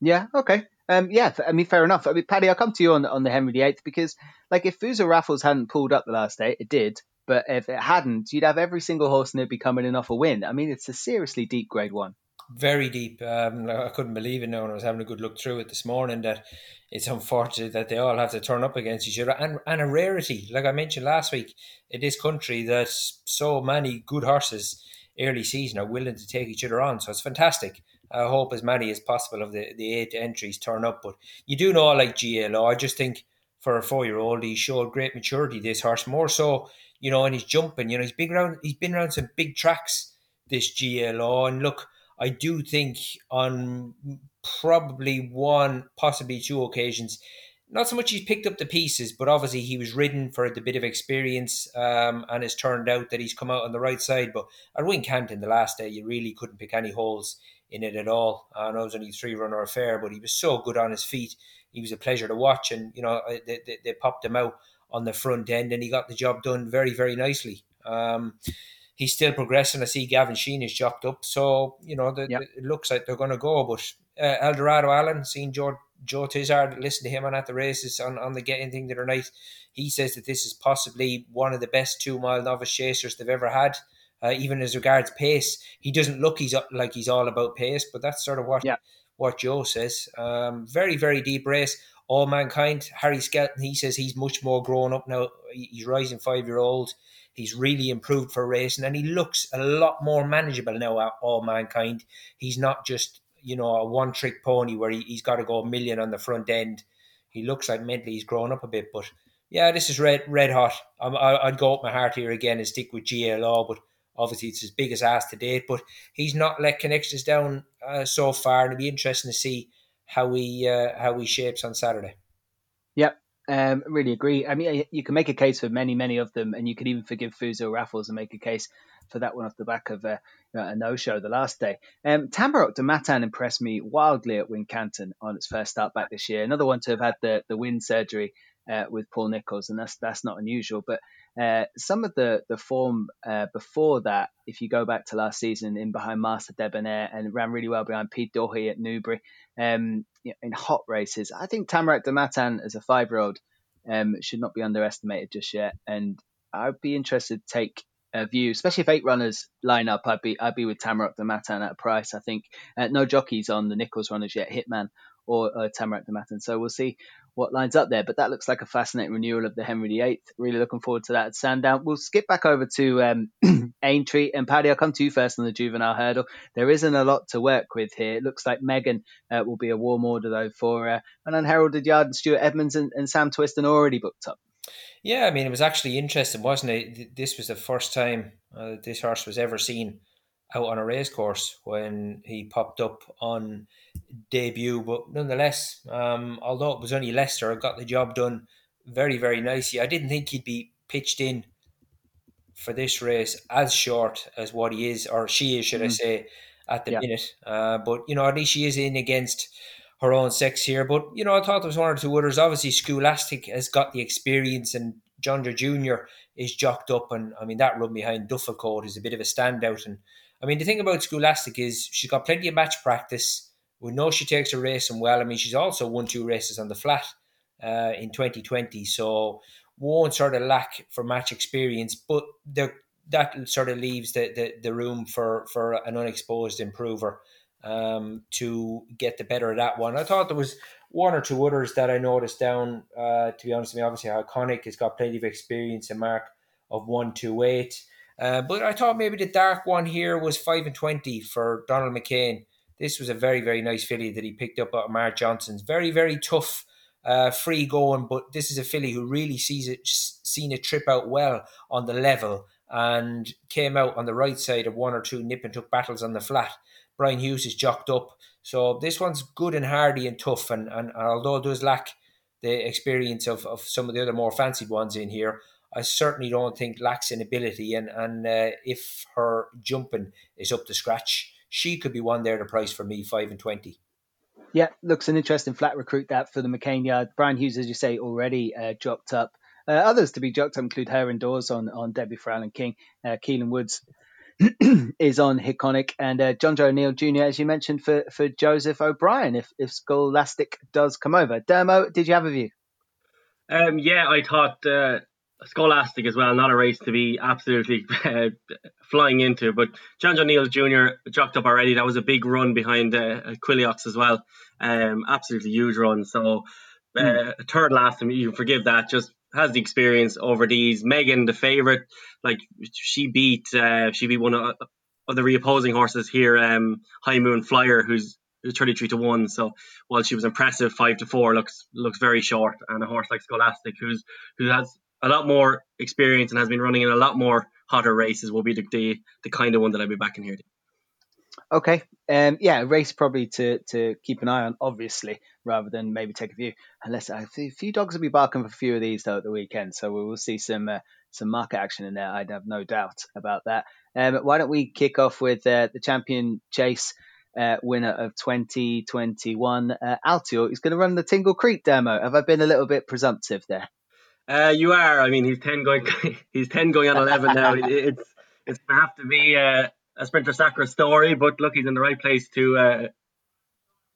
Yeah. Okay. Um, yeah, I mean, fair enough. I mean, Paddy, I'll come to you on on the Henry VIII because, like, if Fusil Raffles hadn't pulled up the last day, it did. But if it hadn't, you'd have every single horse in it be coming in off a win. I mean, it's a seriously deep Grade One. Very deep. Um, I couldn't believe it now when I was having a good look through it this morning that it's unfortunate that they all have to turn up against each other and, and a rarity. Like I mentioned last week, in this country, that so many good horses early season are willing to take each other on. So it's fantastic. I hope as many as possible of the, the eight entries turn up. But you do know, like GLO, I just think for a four year old, he showed great maturity. This horse more so, you know, and he's jumping. You know, he's big around. He's been around some big tracks. This GLO, and look, I do think on probably one, possibly two occasions, not so much he's picked up the pieces, but obviously he was ridden for the bit of experience, um, and it's turned out that he's come out on the right side. But at Wincanton the last day, you really couldn't pick any holes in it at all. I know it was only three runner affair, but he was so good on his feet. He was a pleasure to watch, and you know they, they, they popped him out on the front end, and he got the job done very very nicely. Um, he's still progressing. I see Gavin Sheehan is chopped up, so you know the, yep. the, it looks like they're going to go. But uh, Eldorado Allen, seeing Joe Joe Tizzard, listen to him on at the races on, on the getting thing the other night. He says that this is possibly one of the best two mile novice chasers they've ever had. Uh, even as regards pace, he doesn't look he's like he's all about pace, but that's sort of what yeah. What Joe says. Um, very very deep race. Allmankind. Harry Skelton. He says he's much more grown up now. He's rising five year old. He's really improved for racing, and he looks a lot more manageable now. Allmankind. He's not just you know a one trick pony where he, he's got to go a million on the front end. He looks like mentally he's grown up a bit, but yeah, this is red red hot. i would go up my heart here again and stick with GLO, but obviously it's his biggest ass to date. But he's not let connections down uh, so far, it'll be interesting to see how he uh, how he shapes on Saturday. Yep, um, really agree. I mean, you can make a case for many, many of them, and you can even forgive Fusil Raffles and make a case for that one off the back of a, a no-show the last day. Um, Tamaroc Du Mathan impressed me wildly at Wincanton on its first start back this year. Another one to have had the the wind surgery uh, with Paul Nicholls, and that's that's not unusual. But uh, some of the the form uh, before that, if you go back to last season, in behind Master Debonair and ran really well behind Pete Doherty at Newbury, um, in hot races, I think Tamaroc Du Mathan as a five year old um, should not be underestimated just yet. And I'd be interested to take a view, especially if eight runners line up. I'd be I'd be with Tamaroc Du Mathan at a price. I think uh, no jockeys on the Nicholls runners yet. Hitman or uh, Tamaroc Du Mathan. So we'll see what lines up there. But that looks like a fascinating renewal of the Henry VIII. Really looking forward to that at Sandown. We'll skip back over to um, Aintree and Paddy. I'll come to you first on the juvenile hurdle. There isn't a lot to work with here. It looks like Megan uh, will be a warm order though for uh, an unheralded yard and Stuart Edmunds and, and Sam Twiston already booked up. Yeah, I mean, it was actually interesting, wasn't it? This was the first time uh, this horse was ever seen out on a race course when he popped up on debut. But nonetheless, um, although it was only Leicester, I got the job done very, very nicely. I didn't think he'd be pitched in for this race as short as what he is, or she is, should mm. I say, at the yeah. minute. Uh, but, you know, at least she is in against her own sex here. But, you know, I thought there was one or two others. Obviously, Scholastic has got the experience and John Jr. is jocked up. And, I mean, that run behind Duffle Coat is a bit of a standout. And, I mean, the thing about Scholastic is she's got plenty of match practice. We know she takes her racing well. I mean, she's also won two races on the flat uh, in 2020, so won't sort of lack for match experience. But that sort of leaves the, the, the room for, for an unexposed improver. um, to get the better of that one. I thought there was one or two others that I noticed down. Uh, to be honest with me, obviously iconic has got plenty of experience. A mark of one two eight. Uh, but I thought maybe the dark one here was five and twenty for Donald McCain. This was a very very nice filly that he picked up at Mark Johnston's. Very very tough, uh, free going. But this is a filly who really sees it seen it trip out well on the level and came out on the right side of one or two nip and took battles on the flat. Brian Hughes is jocked up. So this one's good and hardy and tough. And, and, and although it does lack the experience of, of some of the other more fancied ones in here, I certainly don't think lacks in ability. And, and uh, if her jumping is up to scratch, she could be one there to price for me, 5 and 20. Yeah, looks an interesting flat recruit that for the McCain yard. Brian Hughes, as you say, already uh, dropped up. Uh, others to be jocked up include her indoors on, on Debbie for Alan King, uh, Kielan Woods is on Hiconic and uh, Jonjo O'Neill Jr. as you mentioned for for Joseph O'Brien if if Scholastic does come over. Dermo, did you have a view? Um, yeah, I thought uh, Scholastic as well, not a race to be absolutely uh, flying into. But Jonjo O'Neill Jr. jocked up already. That was a big run behind uh, Quilixios as well. Um, absolutely huge run. So uh, third last, you can forgive that. Just has the experience over these. Megan, the favorite, like she beat uh, she beat one of, of the reopposing horses here, um, High Moon Flyer, who's 33 to 1 so while she was impressive 5 to 4 looks looks very short and a horse like Scholastic who's who has a lot more experience and has been running in a lot more hotter races will be the the, the kind of one that I'll be back in here Okay. Um, yeah, race probably to, to keep an eye on, obviously, rather than maybe take a view. Unless a few dogs will be barking for a few of these though at the weekend, so we will see some uh, some market action in there. I'd have no doubt about that. Um, why don't we kick off with uh, the champion chase uh, winner of 2021, uh, Altior? He's going to run the Tingle Creek demo. Have I been a little bit presumptive there? Uh, you are. I mean, he's ten going. he's ten going on eleven now. it's it's going to have to be. Uh, a Sprinter Sacre story, but look, he's in the right place to uh,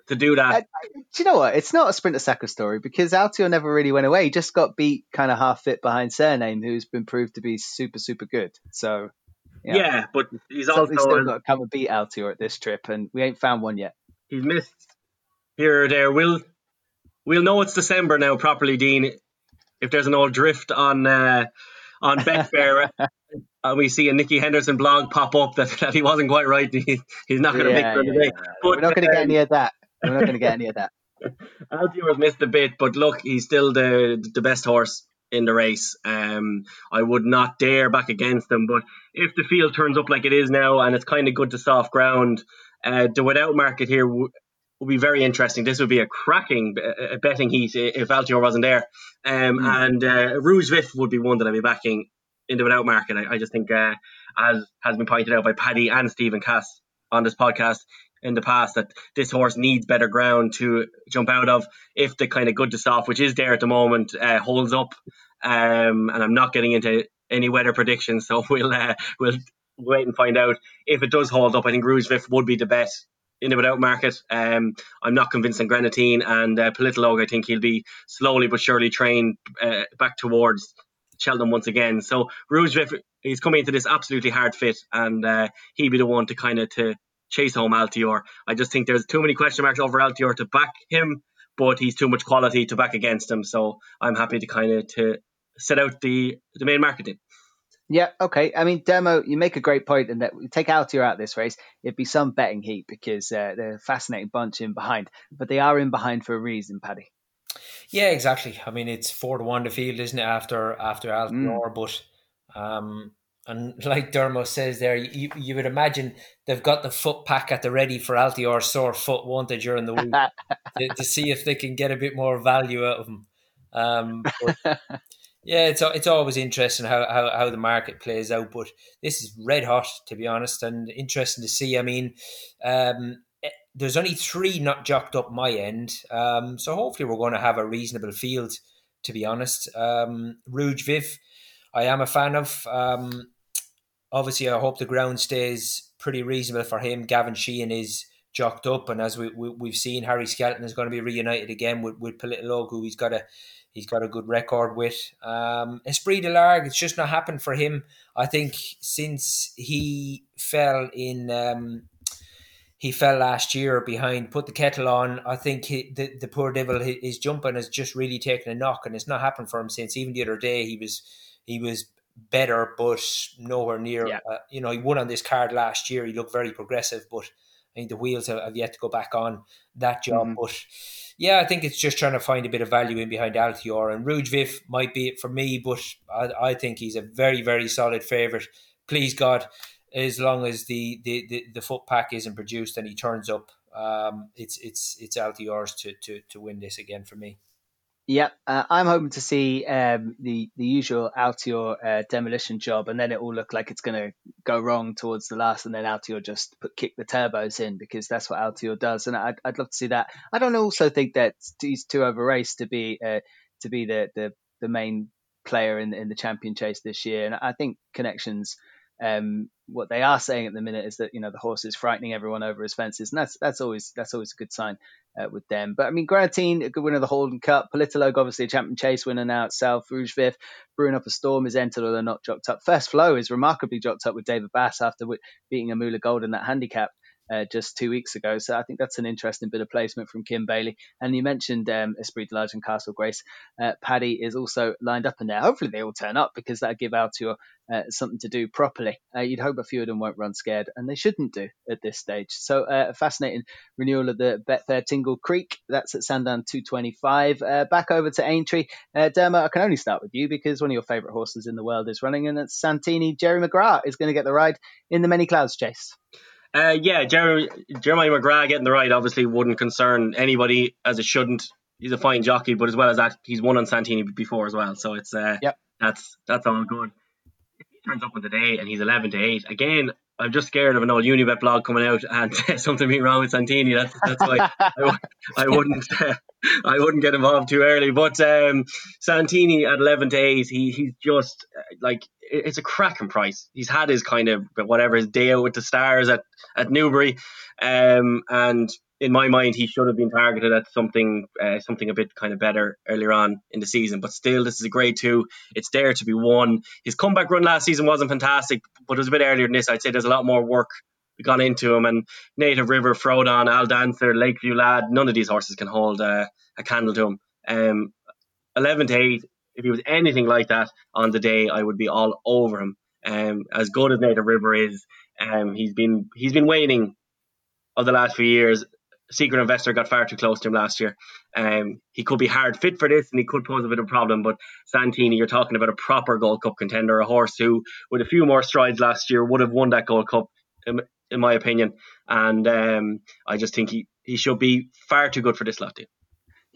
to do that. Uh, do you know what? It's not a Sprinter Sacre story because Altior never really went away. He just got beat kind of half fit behind Cyrname, who's been proved to be super, super good. So, yeah, yeah but he's also still got to come and beat Altior at this trip, and we ain't found one yet. He's missed here or there. We'll we'll know it's December now properly, Dean. If there's an old drift on uh, on Betfair and we see a Nicky Henderson blog pop up that, that he wasn't quite right. He, he's not going to yeah, make it yeah, yeah. But, We're not going to get any of that. We're not going to get any of that. Altior's missed a bit, but look, he's still the the best horse in the race. Um, I would not dare back against him. But if the field turns up like it is now, and it's kind of good to soft ground, uh, the without market here w- will be very interesting. This would be a cracking uh, betting heat if Altior wasn't there. Um, mm. And uh, Rouge Vif would be one that I'd be backing in the without market. I, I just think, uh, as has been pointed out by Paddy and Stephen Cass on this podcast in the past, that this horse needs better ground to jump out of. If the kind of good to soft, which is there at the moment, uh, holds up, um, and I'm not getting into any weather predictions, so we'll uh, we'll wait and find out. If it does hold up, I think Rouge Vif would be the best in the without market. Um, I'm not convinced on Greaneteen and uh, Politologue. I think he'll be slowly but surely trained uh, back towards Cheltenham once again. So Rouge he's coming into this absolutely hard fit, and uh, he'd be the one to kind of to chase home Altior. I just think there's too many question marks over Altior to back him, but he's too much quality to back against him. So I'm happy to kind of to set out the the main marketing. Yeah, okay. I mean, Demo, you make a great point in that we take Altior out this race, it'd be some betting heat because uh, they're a fascinating bunch in behind, but they are in behind for a reason, Paddy. Yeah, exactly. I mean, it's four to one to field, isn't it? After after Altior, mm. but um, and like Dermo says there, you, you would imagine they've got the foot pack at the ready for Altior sore foot, won't they, during the week to, to, see if they can get a bit more value out of them. Um, but, yeah, it's it's always interesting how, how, how the market plays out, but this is red hot to be honest, and interesting to see. I mean, um, there's only three not jocked up my end, um, so hopefully we're going to have a reasonable field. To be honest, um, Rouge Vif, I am a fan of. Um, obviously, I hope the ground stays pretty reasonable for him. Gavin Sheehan is jocked up, and as we, we have seen, Harry Skelton is going to be reunited again with with Politologue, who he's got a he's got a good record with. Um, Esprit Du Large, it's just not happened for him. I think since he fell in. Um, he fell last year behind, put the kettle on. I think he, the the poor devil, his jumping has just really taken a knock, and it's not happened for him since. Even the other day, he was he was better, but nowhere near. Yeah. Uh, you know, he won on this card last year. He looked very progressive, but I think the wheels have, have yet to go back on that job. Mm-hmm. But yeah, I think it's just trying to find a bit of value in behind Altior and Rouge might be it for me, but I, I think he's a very very solid favourite. Please God as long as the, the, the, the foot pack isn't produced and he turns up, um, it's it's it's Altior's to, to to win this again for me. Yeah, uh, I'm hoping to see um, the the usual Altior uh, demolition job, and then it will look like it's going to go wrong towards the last, and then Altior just put kick the turbos in because that's what Altior does, and I'd, I'd love to see that. I don't also think that he's too over race to be uh, to be the, the the main player in in the champion chase this year, and I think connections um, what they are saying at the minute is that you know the horse is frightening everyone over his fences, and that's that's always that's always a good sign uh, with them. But I mean, Greaneteen, a good winner of the Haldon Cup, Politologue, obviously a champion chase winner now itself. Rouge Vif, brewing up a storm is entered, although not jocked up. First Flow is remarkably jocked up with David Bass after beating Amoola Gold in that handicap uh, just two weeks ago. So I think that's an interesting bit of placement from Kim Bailey. And you mentioned um, Esprit Du Large and Castle Grace. Uh, Paddy is also lined up in there. Hopefully they all turn up because that'll give Altior uh, something to do properly. Uh, you'd hope a few of them won't run scared, and they shouldn't do at this stage. So uh, a fascinating renewal of the Betfair Tingle Creek. That's at Sandown 225. Uh, back over to Aintree. Uh, Dermot, I can only start with you because one of your favourite horses in the world is running, and it's Santini. Jerry McGrath is going to get the ride in the Many Clouds chase. Uh, yeah, Jeremy, Jeremiah McGrath getting the right obviously wouldn't concern anybody as it shouldn't. He's a fine jockey, but as well as that, he's won on Santini before as well. So it's uh, yep. that's that's all good. If he turns up on the day and he's eleven to eight, again, I'm just scared of an old Unibet blog coming out and something being wrong with Santini. That's that's why I, I wouldn't uh, I wouldn't get involved too early. But um, Santini at eleven to eight, he he's just like it's a cracking price. He's had his kind of whatever his day out with the stars at at Newbury, um, and in my mind, he should have been targeted at something uh, something a bit kind of better earlier on in the season. But still, this is a grade two. It's there to be won. His comeback run last season wasn't fantastic, but it was a bit earlier than this. I'd say there's a lot more work gone into him. And Native River, Frodon, Al Dancer, Lakeview Lad, none of these horses can hold uh, a candle to him. Um, 11 to 8, if he was anything like that on the day, I would be all over him. Um, as good as Native River is, um, he's been he's been waning of the last few years. Secret Investor got far too close to him last year. Um, he could be hard fit for this and he could pose a bit of a problem. But Santini, you're talking about a proper Gold Cup contender, a horse who, with a few more strides last year, would have won that Gold Cup, in, in my opinion. And um, I just think he, he should be far too good for this lot team.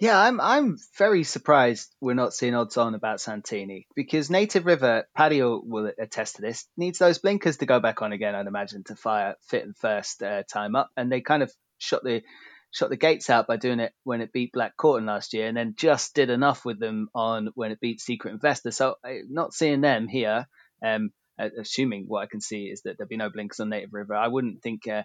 Yeah, I'm I'm very surprised we're not seeing odds on about Santini because Native River, Paddy will attest to this, needs those blinkers to go back on again, I'd imagine, to fire fit the first uh, time up. And they kind of shot the shot the gates out by doing it when it beat Black Corton last year, and then just did enough with them on when it beat Secret Investor. So uh, not seeing them here. Um, assuming what I can see is that there'll be no blinkers on Native River. I wouldn't think uh,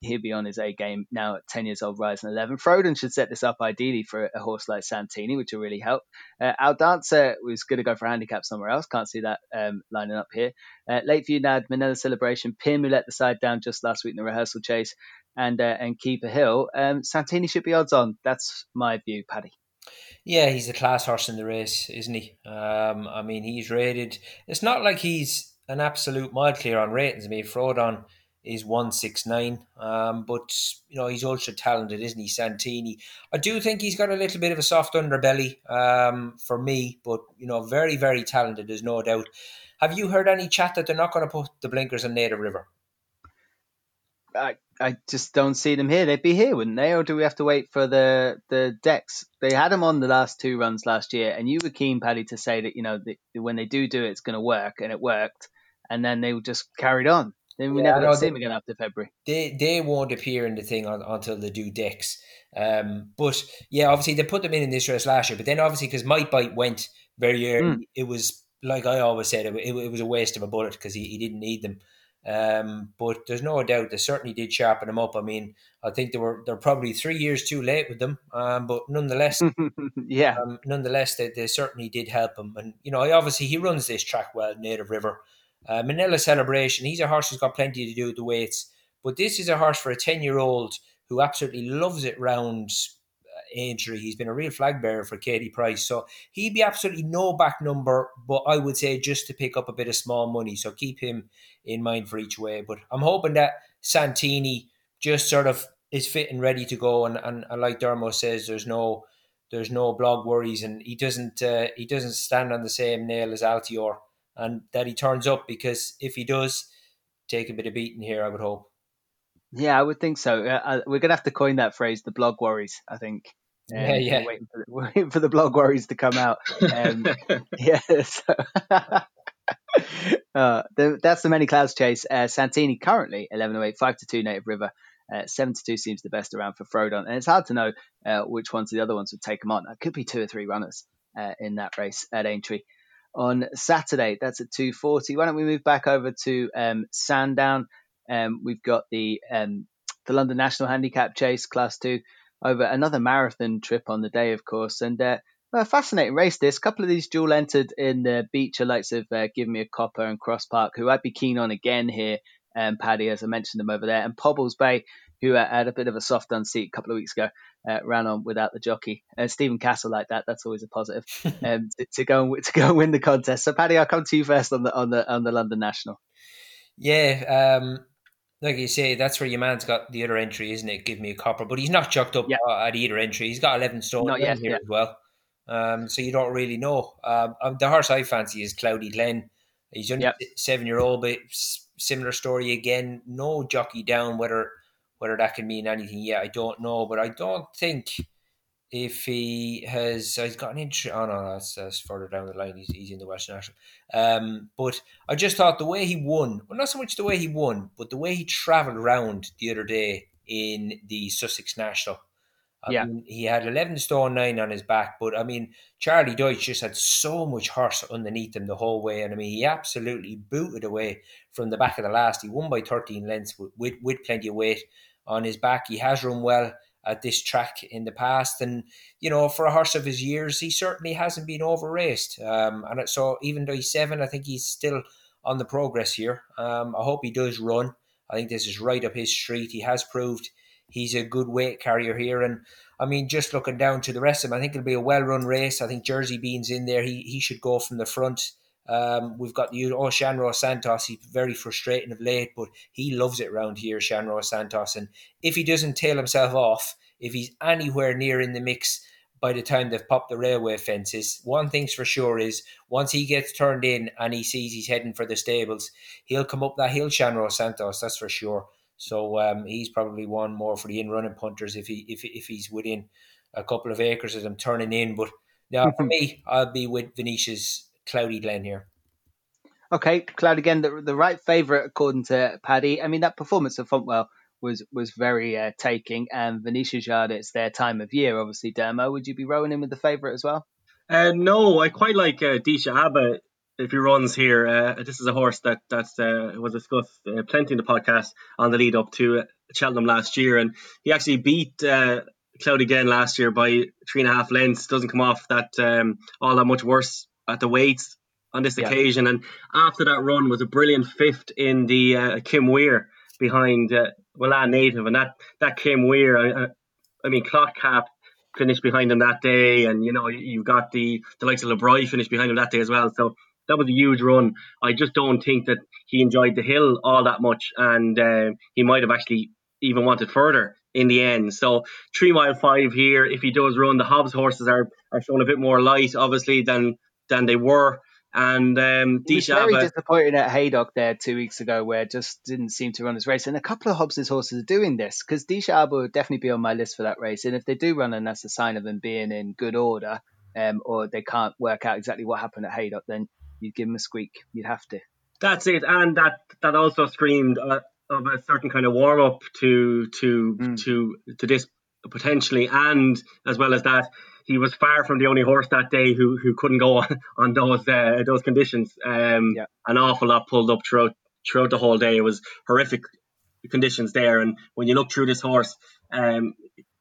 he'll be on his A game now at 10 years old, rising 11. Frodon should set this up ideally for a horse like Santini, which will really help. Uh, Al Dancer was going to go for a handicap somewhere else. Can't see that um, lining up here. Uh, Lakeview Lad, Manila Celebration, Pim, who let the side down just last week in the rehearsal chase, and uh, and Keeper Hill. Um, Santini should be odds on. That's my view, Paddy. Yeah, he's a class horse in the race, isn't he? Um, I mean, he's rated. It's not like he's an absolute mile clear on ratings. I mean, Frodon is one six nine, um, but you know he's ultra talented, isn't he, Santini? I do think he's got a little bit of a soft underbelly um, for me, but you know, very very talented. There's no doubt. Have you heard any chat that they're not going to put the blinkers on Native River? I I just don't see them here. They'd be here, wouldn't they? Or do we have to wait for the the decks? They had them on the last two runs last year, and you were keen, Paddy, to say that you know the, when they do do it, it's going to work, and it worked and then they just carried on. Then we yeah, never see them again after February. They they won't appear in the thing on, until they do decks. Um, but yeah, obviously they put them in in this race last year. But then obviously because Might Bite went very early, mm. it was like I always said, it, it, it was a waste of a bullet because he, he didn't need them. Um, but there's no doubt they certainly did sharpen them up. I mean, I think they were they're probably three years too late with them, um, but nonetheless, yeah, um, nonetheless they, they certainly did help him. And you know, obviously he runs this track well, Native River. Uh, Manila Celebration, he's a horse who's got plenty to do with the weights, But this is a horse for a 10 year old who absolutely loves it round Aintree. He's been a real flag bearer for Katie Price. So he'd be absolutely no back number, but I would say just to pick up a bit of small money. So keep him in mind for each way. But I'm hoping that Santini just sort of is fit and ready to go. And, and, and like Dermo says, there's no there's no blog worries, and he doesn't uh, he doesn't stand on the same nail as Altior, and that he turns up because if he does take a bit of beating here, I would hope. Yeah, I would think so. Uh, uh we're gonna have to coin that phrase, the blog worries. I think. Um, yeah, yeah. Waiting for, the, waiting for, the blog worries to come out. Um, yeah. So uh, the, that's the many clouds chase. Uh, Santini currently 11.08, 5 to 2 native river. Uh, 7 to 2 seems the best around for Frodon. And it's hard to know uh, which ones the other ones would take him on. It could be two or three runners uh, in that race at Aintree. On Saturday, that's at 2.40. Why don't we move back over to um, Sandown? Um, we've got the um, the London National Handicap Chase Class 2 over another marathon trip on the day, of course. And uh, well, fascinating race this. A couple of these dual entered in the Becher likes of uh, Give Me a Copper and Cross Park, who I'd be keen on again here, um, Paddy, as I mentioned them over there. And Pobbles Bay, who uh, had a bit of a soft unseat a couple of weeks ago, uh, ran on without the jockey. Uh, Stephen Castle like that, that's always a positive um, to, to, go and to go and win the contest. So Paddy, I'll come to you first on the on the on the London National. Yeah, um, like you say, that's where your man's got the other entry, isn't it? Give me a copper, but he's not chucked up at either entry. He's got eleven stone not yet, here as well. Um, so you don't really know. Um, um, the horse I fancy is Cloudy Glen. He's only yep. seven year old, but similar story again. No jockey down. Whether whether that can mean anything yet, I don't know. But I don't think if he has he's got an injury. Oh no, that's, that's further down the line. He's, he's in the Western National. Um, but I just thought the way he won, well, not so much the way he won, but the way he travelled around the other day in the Sussex National I yeah. Mean, he had 11 stone 9 on his back, but I mean, Charlie Deutsch just had so much horse underneath him the whole way. And I mean, he absolutely booted away from the back of the last. He won by 13 lengths with, with, with plenty of weight on his back. He has run well at this track in the past. And, you know, for a horse of his years, he certainly hasn't been over raced. Um, and so even though he's seven, I think he's still on the progress here. Um, I hope he does run. I think this is right up his street. He has proved he's a good weight carrier here. And I mean, just looking down to the rest of them, I think it'll be a well run race. I think Jersey Beans in there. He he should go from the front. Um, we've got you, oh, Shanroe Santos. He's very frustrating of late, but he loves it around here, Shanroe Santos. And if he doesn't tail himself off, if he's anywhere near in the mix by the time they've popped the railway fences, one thing's for sure is once he gets turned in and he sees he's heading for the stables, he'll come up that hill, Shanroe Santos, that's for sure. So um, he's probably one more for the in running punters if he if if he's within a couple of acres of them turning in. But now for me, I'll be with Venetia's Cloudy Glen here. Okay, Cloudy Glen, the, the right favourite according to Paddy. I mean that performance of Fontwell was was very uh, taking, and Venetia Jade, it's their time of year. Obviously, Dermo, would you be rowing in with the favourite as well? Uh, no, I quite like uh, Deise Aba if he runs here, uh, this is a horse that that uh, was discussed uh, plenty in the podcast on the lead up to uh, Cheltenham last year, and he actually beat uh, Cloudy Glen last year by three and a half lengths. Doesn't come off that um, all that much worse at the weights on this yeah. occasion, and after that run was a brilliant fifth in the uh, Kim Muir behind uh, Milan Native, and that that Kim Muir, I, I mean, Cloth Cap finished behind him that day, and you know you got the the likes of Le Breuil finished behind him that day as well. So that was a huge run. I just don't think that he enjoyed the hill all that much, and uh, he might have actually even wanted further in the end. So three mile five here. If he does run, the Hobbs horses are are showing a bit more light, obviously, than than they were. And um, he was very disappointed at Haydock there two weeks ago, where just didn't seem to run his race. And a couple of Hobbs's horses are doing this because Deise Aba would definitely be on my list for that race. And if they do run, and that's a sign of them being in good order, um, or they can't work out exactly what happened at Haydock, then you'd give him a squeak. You'd have to. That's it, and that that also screamed uh, of a certain kind of warm up to to mm. to to this potentially, and as well as that, he was far from the only horse that day who who couldn't go on, on those uh, those conditions. Um, yeah. An awful lot pulled up throughout throughout the whole day. It was horrific conditions there, and when you look through this horse, um,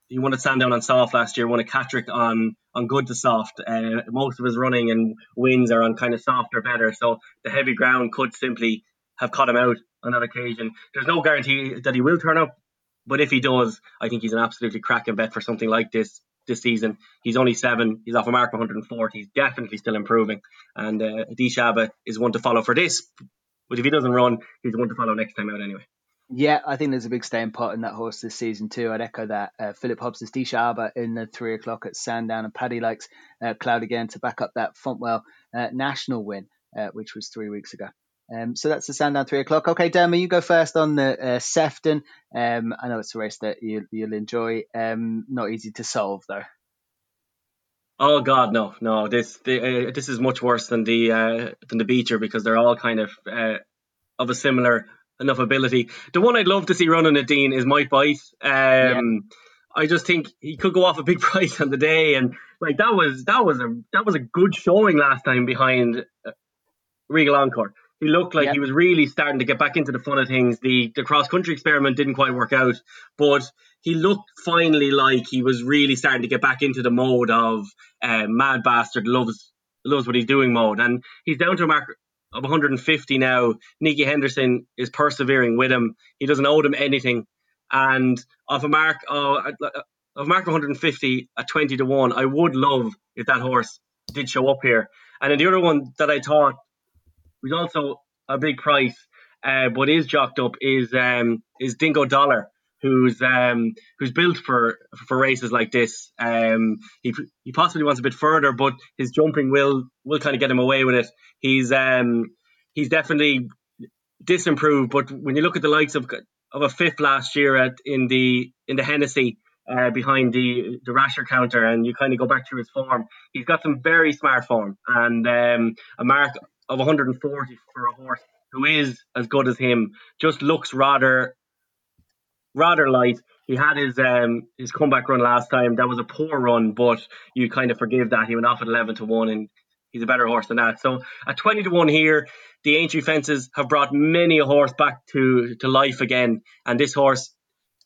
he won at Sandown on soft last year, won a Catterick on on good to soft. Uh, most of his running and wins are on kind of soft or better. So the heavy ground could simply have caught him out on that occasion. There's no guarantee that he will turn up, but if he does, I think he's an absolutely cracking bet for something like this this season. He's only seven. He's off a mark of 140. He's definitely still improving. And uh, is one to follow for this. But if he doesn't run, he's one to follow next time out anyway. Yeah, I think there's a big staying pot in that horse this season too. I'd echo that. Uh, Philip Hobbs' is Deise Aba in the three o'clock at Sandown, and Paddy likes uh, Cloudy Glen to back up that Fontwell uh, national win, uh, which was three weeks ago. Um, so that's the Sandown three o'clock. Okay, Derma, you go first on the uh, Sefton. Um, I know it's a race that you, will enjoy. Um, not easy to solve though. Oh God, no, no. This the, uh, this is much worse than the uh, than the Becher because they're all kind of uh, of a similar enough ability. The one I'd love to see running at Dean is Might Bite. Um, yeah. I just think he could go off a big price on the day, and like that was that was a that was a good showing last time behind uh, Regal Encore. He looked like he was really starting to get back into the fun of things. The the cross country experiment didn't quite work out, but he looked finally like he was really starting to get back into the mode of uh, mad bastard loves loves what he's doing mode, and he's down to a mark of 150 now. Nicky Henderson is persevering with him. He doesn't owe them anything, and off a mark of, of mark of 150 at 20 to one, I would love if that horse did show up here. And then the other one that I thought who's also a big price, uh, but is jocked up, is um, is Dingo Dollar, who's um, who's built for for races like this. Um, he he possibly wants a bit further, but his jumping will will kind of get him away with it. He's um, he's definitely disimproved, but when you look at the likes of of a fifth last year at in the in the Hennessy. Uh, behind the De Rasher Counter, and you kind of go back to his form. He's got some very smart form, and um, a mark of 140 for a horse who is as good as him just looks rather rather light. He had his um his comeback run last time. That was a poor run, but you kind of forgive that. He went off at 11 to 1 and he's a better horse than that. So at 20 to 1 here, the Aintree fences have brought many a horse back to to life again. And this horse,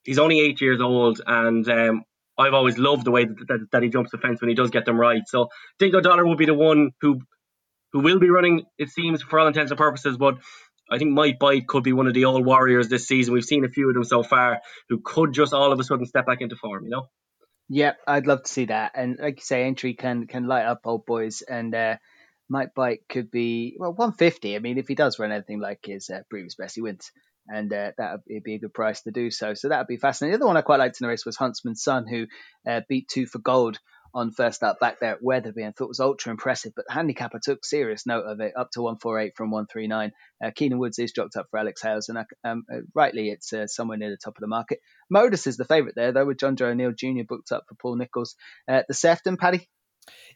he's only 8 years old and um I've always loved the way that, that, that, he jumps the fence when he does get them right. So Dingo Dollar will be the one who who will be running, it seems, for all intents and purposes. But I think Might Bite could be one of the old warriors this season. We've seen a few of them so far who could just all of a sudden step back into form, you know? Yeah, I'd love to see that. And like you say, Aintree can can light up old boys and uh, Might Bite could be well 150. I mean, if he does run anything like his uh, previous best, he wins, and uh, that would be a good price to do so. So that would be fascinating. The other one I quite liked in the race was Huntsman's Son, who uh, beat Two For Gold on first up back there at Wetherby and thought was ultra impressive. But the handicapper took serious note of it, up to 148 from 139. Uh, Kielan Woods is dropped up for Alex Hales, and um, uh, rightly it's uh, somewhere near the top of the market. Modus is the favourite there, though, with Jonjo O'Neill Jr. booked up for Paul Nicholls. Uh, the Sefton, Paddy?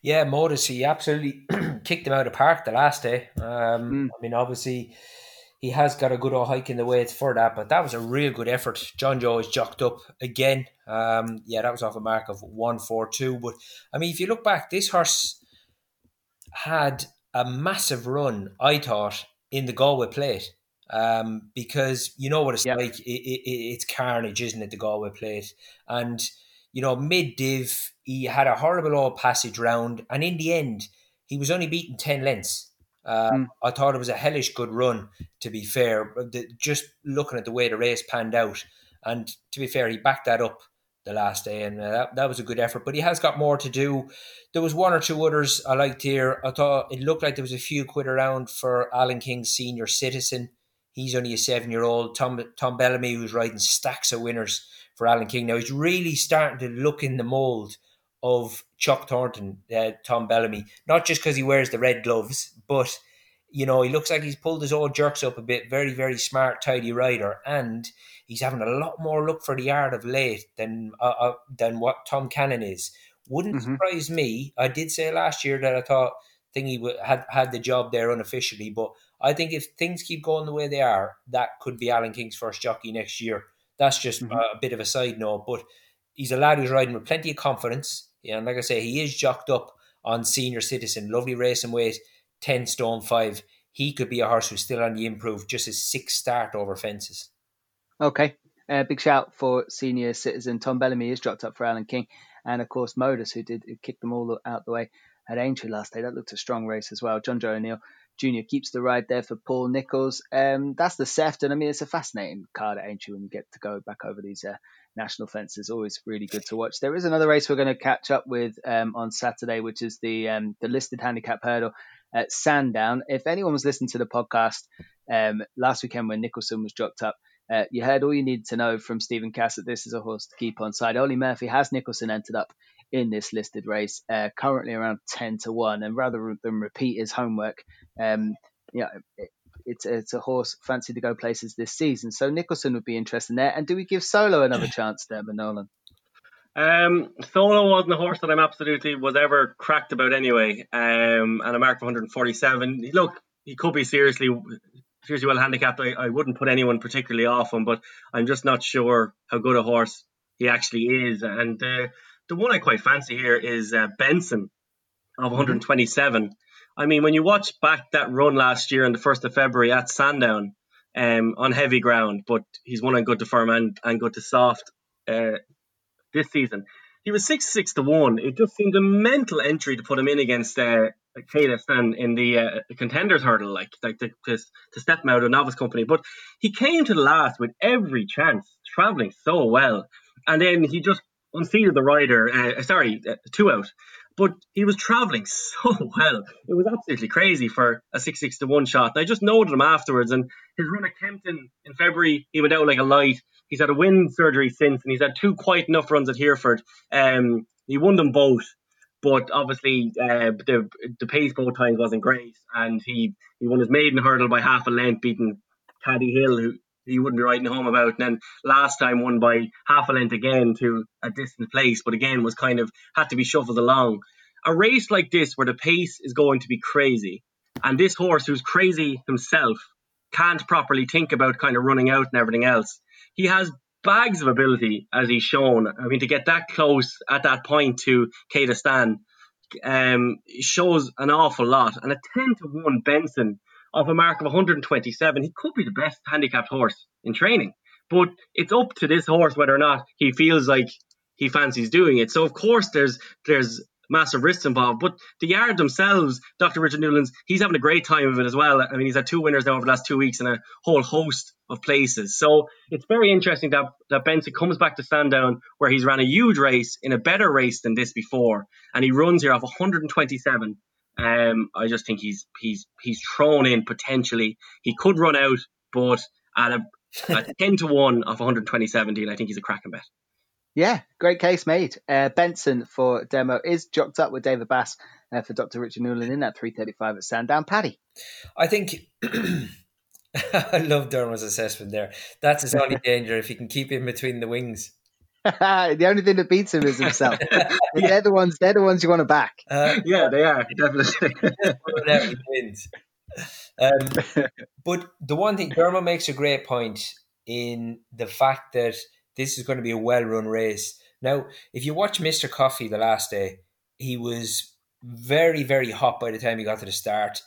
Yeah, Modus, he absolutely kicked him out of park the last day. Um, mm. I mean, obviously he has got a good old hike in the weights for that, but that was a real good effort. Jonjo is jocked up again. Um, yeah, that was off a mark of 142. But I mean, if you look back, this horse had a massive run, I thought, in the Galway plate. Um, because you know what it's like, it, it, it's carnage, isn't it? The Galway plate. And, you know, mid div, he had a horrible old passage round, and in the end, he was only beaten 10 lengths. Uh, mm. I thought it was a hellish good run, to be fair. Just looking at the way the race panned out, and to be fair, he backed that up the last day, and uh, that, that was a good effort. But he has got more to do. There was one or two others I liked here. I thought it looked like there was a few quid around for Alan King, senior citizen. He's only a seven year old. Tom Tom Bellamy, who's riding stacks of winners for Alan King. Now he's really starting to look in the mould of Choc Thornton, uh, Tom Bellamy, not just because he wears the red gloves, but you know he looks like he's pulled his old jerks up a bit. Very, very smart, tidy rider, and he's having a lot more look for the yard of late than uh, uh, than what Tom Cannon is. Wouldn't mm-hmm. surprise me. I did say last year that I thought Thingy had had the job there unofficially, but I think if things keep going the way they are, that could be Alan King's first jockey next year. That's just mm-hmm. a bit of a side note, but he's a lad who's riding with plenty of confidence. Yeah, and like I say, he is jocked up on senior citizen, lovely racing weight, 10 stone 5. He could be a horse who's still on the improve, just his sixth start over fences. Okay. Uh, big shout for senior citizen. Tom Bellamy is dropped up for Alan King. And of course, Modus, who did kick them all out the way at Aintree last day. That looked a strong race as well. Jonjo O'Neill Junior keeps the ride there for Paul Nicholls. Um, that's the Sefton. I mean, it's a fascinating card at Aintree when you get to go back over these uh, national fences. Is always really good to watch. There is another race we're going to catch up with um, on Saturday, which is the um, the listed handicap hurdle at Sandown. If anyone was listening to the podcast um, last weekend when Nicholson was dropped up, uh, you heard all you needed to know from Stephen Cass that this is a horse to keep on side. Olly Murphy has Nicholson entered up in this listed race, uh, currently around 10 to 1. And rather than repeat his homework, um, yeah, it, it's, it's a horse fancy to go places this season. So Nicholson would be interested in there. And do we give Solo another chance there, Nolan? Um, Solo wasn't a horse that I'm absolutely was ever cracked about anyway. Um, and a mark of 147. Look, he could be seriously seriously well handicapped. I, I wouldn't put anyone particularly off him, but I'm just not sure how good a horse he actually is. And uh, the one I quite fancy here is uh, Benson of 127. I mean, when you watch back that run last year on the 1st of February at Sandown um, on heavy ground, but he's won on good to firm and, and good to soft uh, this season. He was 6 6 to 1. It just seemed a mental entry to put him in against uh, Stan in the uh, contenders hurdle, like like to, to, to step him out of novice company. But he came to the last with every chance, travelling so well. And then he just unseated the rider, uh, sorry, uh, two out. But he was travelling so well. It was absolutely crazy for a 6 6 to 1 shot. And I just noted him afterwards. And his run at Kempton in February, he went out like a light. He's had a wind surgery since, and he's had two quite enough runs at Hereford. Um, he won them both, but obviously uh, the the pace both times wasn't great, and he he won his maiden hurdle by half a length, beating Caddy Hill, who he wouldn't be writing home about. And then last time won by half a length again to a distant place, but again was kind of had to be shuffled along. A race like this where the pace is going to be crazy, and this horse who's crazy himself can't properly think about kind of running out and everything else. He has bags of ability as he's shown. I mean, to get that close at that point to Kazakhstan um, shows an awful lot. And a 10 to 1 Benson of a mark of 127, he could be the best handicapped horse in training. But it's up to this horse whether or not he feels like he fancies doing it. So of course there's there's massive risks involved. But the yard themselves, Dr. Richard Newlands, he's having a great time of it as well. I mean, he's had two winners now over the last two weeks in a whole host of places. So it's very interesting that, that Benson comes back to Sandown where he's ran a huge race in a better race than this before. And he runs here off 127 um, I just think he's he's he's thrown in potentially. He could run out, but at a, a ten to one of 127 deal, I think he's a cracking bet. Yeah, great case made. Uh, Benson for Dermo is jocked up with David Bass uh, for Dr. Richard Newland in that 335 at Sandown. Paddy. I think I love Dermot's assessment there. That's his only danger if he can keep him between the wings. the only thing that beats him is himself. They're the ones. They're the ones you want to back. Uh, yeah, they are definitely. um, but the one thing Dermot makes a great point in the fact that this is going to be a well-run race. Now, if you watch Mister Coffee the last day, he was very, very hot by the time he got to the start.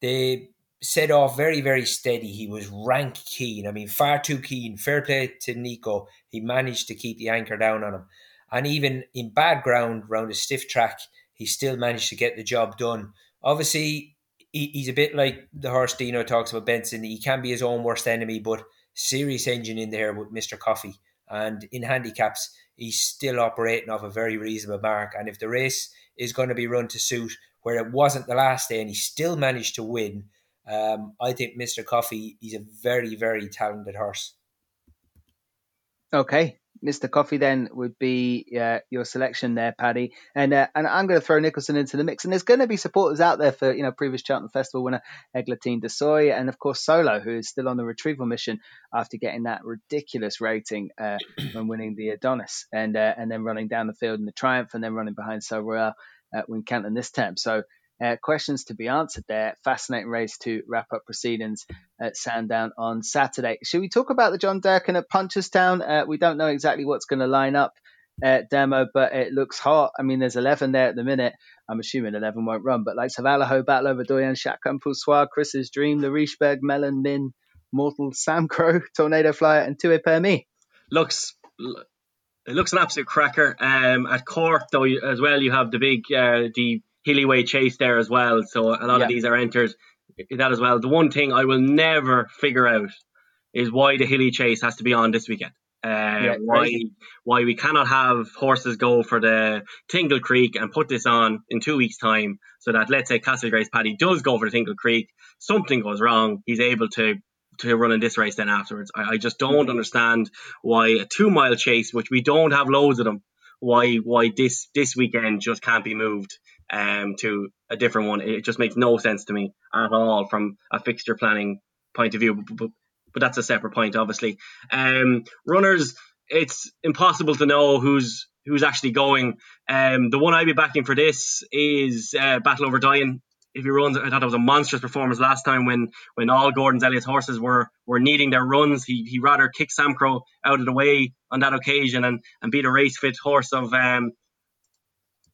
They set off very, very steady. He was rank keen. I mean, far too keen. Fair play to Nico. He managed to keep the anchor down on him. And even in bad ground, around a stiff track, he still managed to get the job done. Obviously, he, he's a bit like the horse Dino talks about Benson. He can be his own worst enemy, but serious engine in there with Mr. Coffee. And in handicaps, he's still operating off a very reasonable mark. And if the race is going to be run to suit where it wasn't the last day and he still managed to win, um, I think Mr. Coffee, he's a very, very talented horse. Okay, Mr. Coffee then would be uh, your selection there, Paddy, and uh, and I'm going to throw Nicholson into the mix. And there's going to be supporters out there for you know previous Cheltenham Festival winner Eglantine Du Seuil, and of course Solo, who is still on the retrieval mission after getting that ridiculous rating uh, when winning the Adonis, and uh, and then running down the field in the Triumph, and then running behind Sceau Royal at Wincanton this time. So uh, questions to be answered there. Fascinating race to wrap up proceedings at Sandown on Saturday. Should we talk about the John Durkan at Punchestown? Uh, we don't know exactly what's going to line up uh, Dermo, but it looks hot. I mean, there's 11 there at the minute. I'm assuming 11 won't run, but like Savalaho, Battleoverdoyen, Shotgun Poussoir, Chris's Dream, Le Richebourg, Melon, Min, Mortal, Samcro, Tornado Flyer, and Tout Est Permis. Looks it looks an absolute cracker. Um, at Cork, though, as well, you have the big uh, the Hilly Way Chase there as well. So a lot yeah. of these are entered that as well. The one thing I will never figure out is why the Hilly Chase has to be on this weekend. Uh, yeah, why why we cannot have horses go for the Tingle Creek and put this on in two weeks' time, so that let's say Castle Grace Paddy does go for the Tingle Creek, something goes wrong, he's able to to run in this race then afterwards. I, I just don't understand why a two mile chase, which we don't have loads of them, why why this this weekend just can't be moved um to a different one. It just makes no sense to me at all from a fixture planning point of view. But, but, but that's a separate point, obviously. Um, runners, it's impossible to know who's who's actually going. Um, the one I'd be backing for this is uh, Battleoverdoyen. If he runs, I thought it was a monstrous performance last time when when all Gordon's Elliott's horses were were needing their runs. He he rather kicked Samcro out of the way on that occasion and and beat a race fit horse of um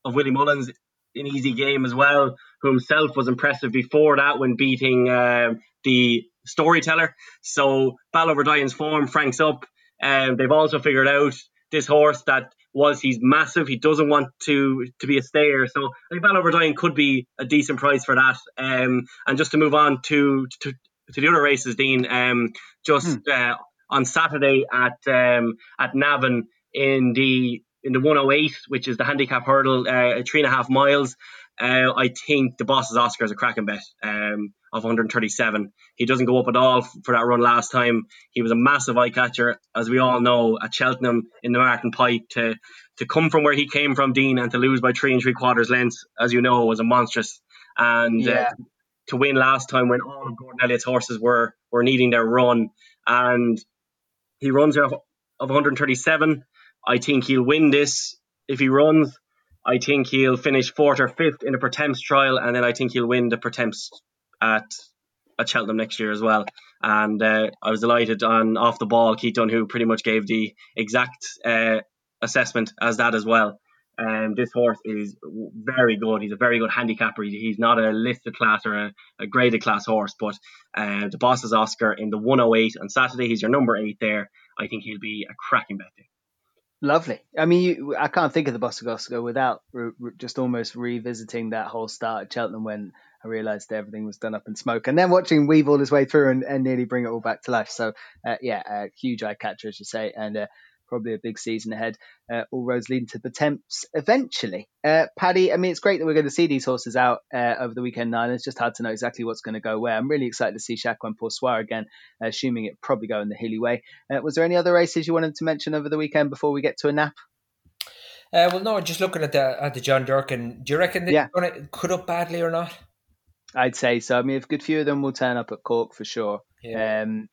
of Willie Mullins in easy game as well, who himself was impressive before that when beating uh, the storyteller. So Battleoverdoyen's form franks up. And um, they've also figured out this horse that was he's massive. He doesn't want to to be a stayer. So I think Battleoverdoyen could be a decent price for that. Um, and just to move on to to, to the other races, Dean. Um, just hmm. uh, on Saturday at um, at Navan in the in the 108, which is the handicap hurdle, uh, three and a half miles. Uh, I think the Bosses Oscar is a cracking bet um, of 137. He doesn't go up at all for that run last time. He was a massive eye catcher, as we all know, at Cheltenham in the Martin Pipe. To to come from where he came from, Dean, and to lose by three and three quarters lengths, as you know, was a monstrous. And uh, yeah. uh, to win last time when all of Gordon Elliott's horses were were needing their run, and he runs of, of 137. I think he'll win this if he runs. I think he'll finish fourth or fifth in the Pertemps trial, and then I think he'll win the Pertemps at at Cheltenham next year as well. And uh, I was delighted on off the ball, Keith Dunn, pretty much gave the exact uh, assessment as that as well. Um, this horse is very good. He's a very good handicapper. He's not a listed class or a, a graded class horse, but uh, the Bosses Oscar in the 108 on Saturday. He's your number eight there. I think he'll be a cracking bet. Lovely. I mean, you, I can't think of the Oscar without re, re, just almost revisiting that whole start at Cheltenham when I realised everything was done up in smoke, and then watching Weave all his way through and, and nearly bring it all back to life. So, uh, yeah, a huge eye catcher, as you say, and uh, probably a big season ahead. Uh, all roads leading to the temps eventually. Uh, Paddy, I mean, it's great that we're going to see these horses out uh, over the weekend nine. It's just hard to know exactly what's going to go where. I'm really excited to see Chacun Pour Soi again, assuming it probably go in the hilly way. Uh, was there any other races you wanted to mention over the weekend before we get to a nap? Uh, well, no, just looking at the at the John Durkan, do you reckon they're yeah. going to cut up badly or not? I'd say so. I mean, a good few of them will turn up at Cork for sure. Yeah. Um,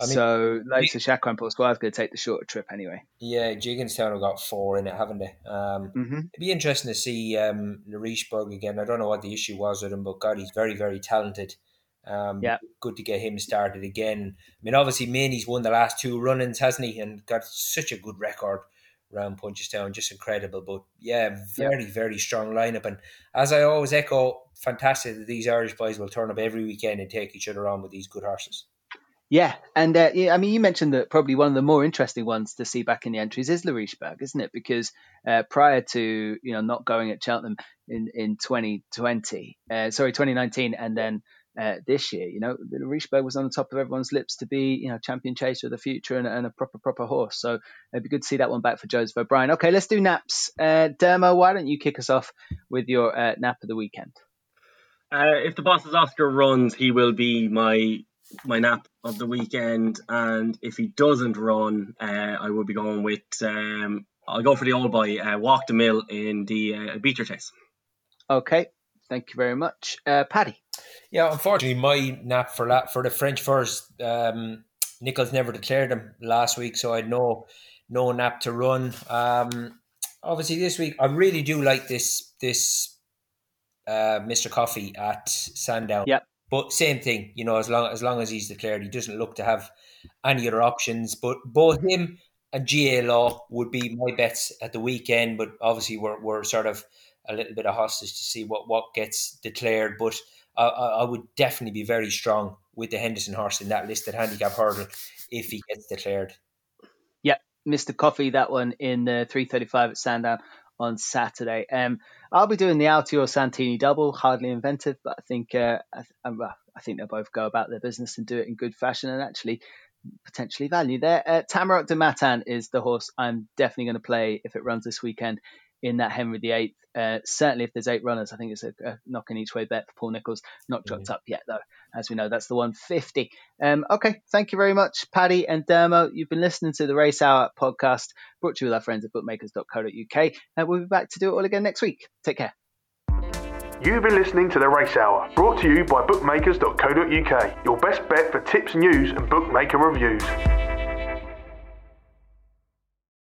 I mean, so, like the Chacun Pour Soi is going to take the shorter trip anyway. Yeah, Gigginstown have got four in it, haven't they? Um, mm-hmm. It'd be interesting to see um, again. I don't know what the issue was with him, but God, he's very, very talented. Um, yeah, good to get him started again. I mean, obviously, Maney's won the last two run-ins, hasn't he? And got such a good record round Punchestown, just incredible. But yeah, very, yeah. very strong lineup. And as I always echo, fantastic that these Irish boys will turn up every weekend and take each other on with these good horses. Yeah, and uh, yeah, I mean, you mentioned that probably one of the more interesting ones to see back in the entries is Le Richebourg, isn't it? Because uh, prior to you know not going at Cheltenham in in 2020, uh, sorry 2019, and then uh, this year, you know, Le Richebourg was on the top of everyone's lips to be you know champion chaser of the future and, and, a proper proper horse. So it'd be good to see that one back for Joseph O'Brien. Okay, let's do naps. Uh, Dermo, why don't you kick us off with your uh, nap of the weekend? if the Bosses Oscar runs, he will be my my nap of the weekend, and if he doesn't run, uh, I will be going with. Um, I'll go for the old boy, uh, Walk the Mill in the uh, Becher Chase. Okay, thank you very much, uh, Paddy. Yeah, unfortunately, my nap for la- for the French first, um, Nicholls never declared him last week, so I had no no nap to run. Um, obviously, this week I really do like this this uh, Mr. Coffee at Sandown. Yeah. But same thing, you know, as long as long as he's declared, he doesn't look to have any other options. But both him and GA Law would be my bets at the weekend. But obviously, we're, we're sort of a little bit of hostage to see what, what gets declared. But I, I would definitely be very strong with the Henderson horse in that listed handicap hurdle if he gets declared. Yeah, Mr. Coffee, that one in the 335 at Sandown on Saturday. Um, I'll be doing the Altior Santini double, hardly inventive, but I think uh, I, I, think they'll both go about their business and do it in good fashion and actually potentially value there. Uh, Tamaroc Du Mathan is the horse I'm definitely going to play if it runs this weekend in that Henry VIII. Uh, certainly, if there's eight runners, I think it's a, a knocking each way bet for Paul Nicholls. Not dropped mm-hmm. up yet, though. As we know, that's the 150. Um, okay, thank you very much, Paddy and Dermo. You've been listening to the Race Hour podcast brought to you with our friends at bookmakers.co.uk. And we'll be back to do it all again next week. Take care. You've been listening to The Race Hour, brought to you by bookmakers.co.uk, your best bet for tips, news, and bookmaker reviews.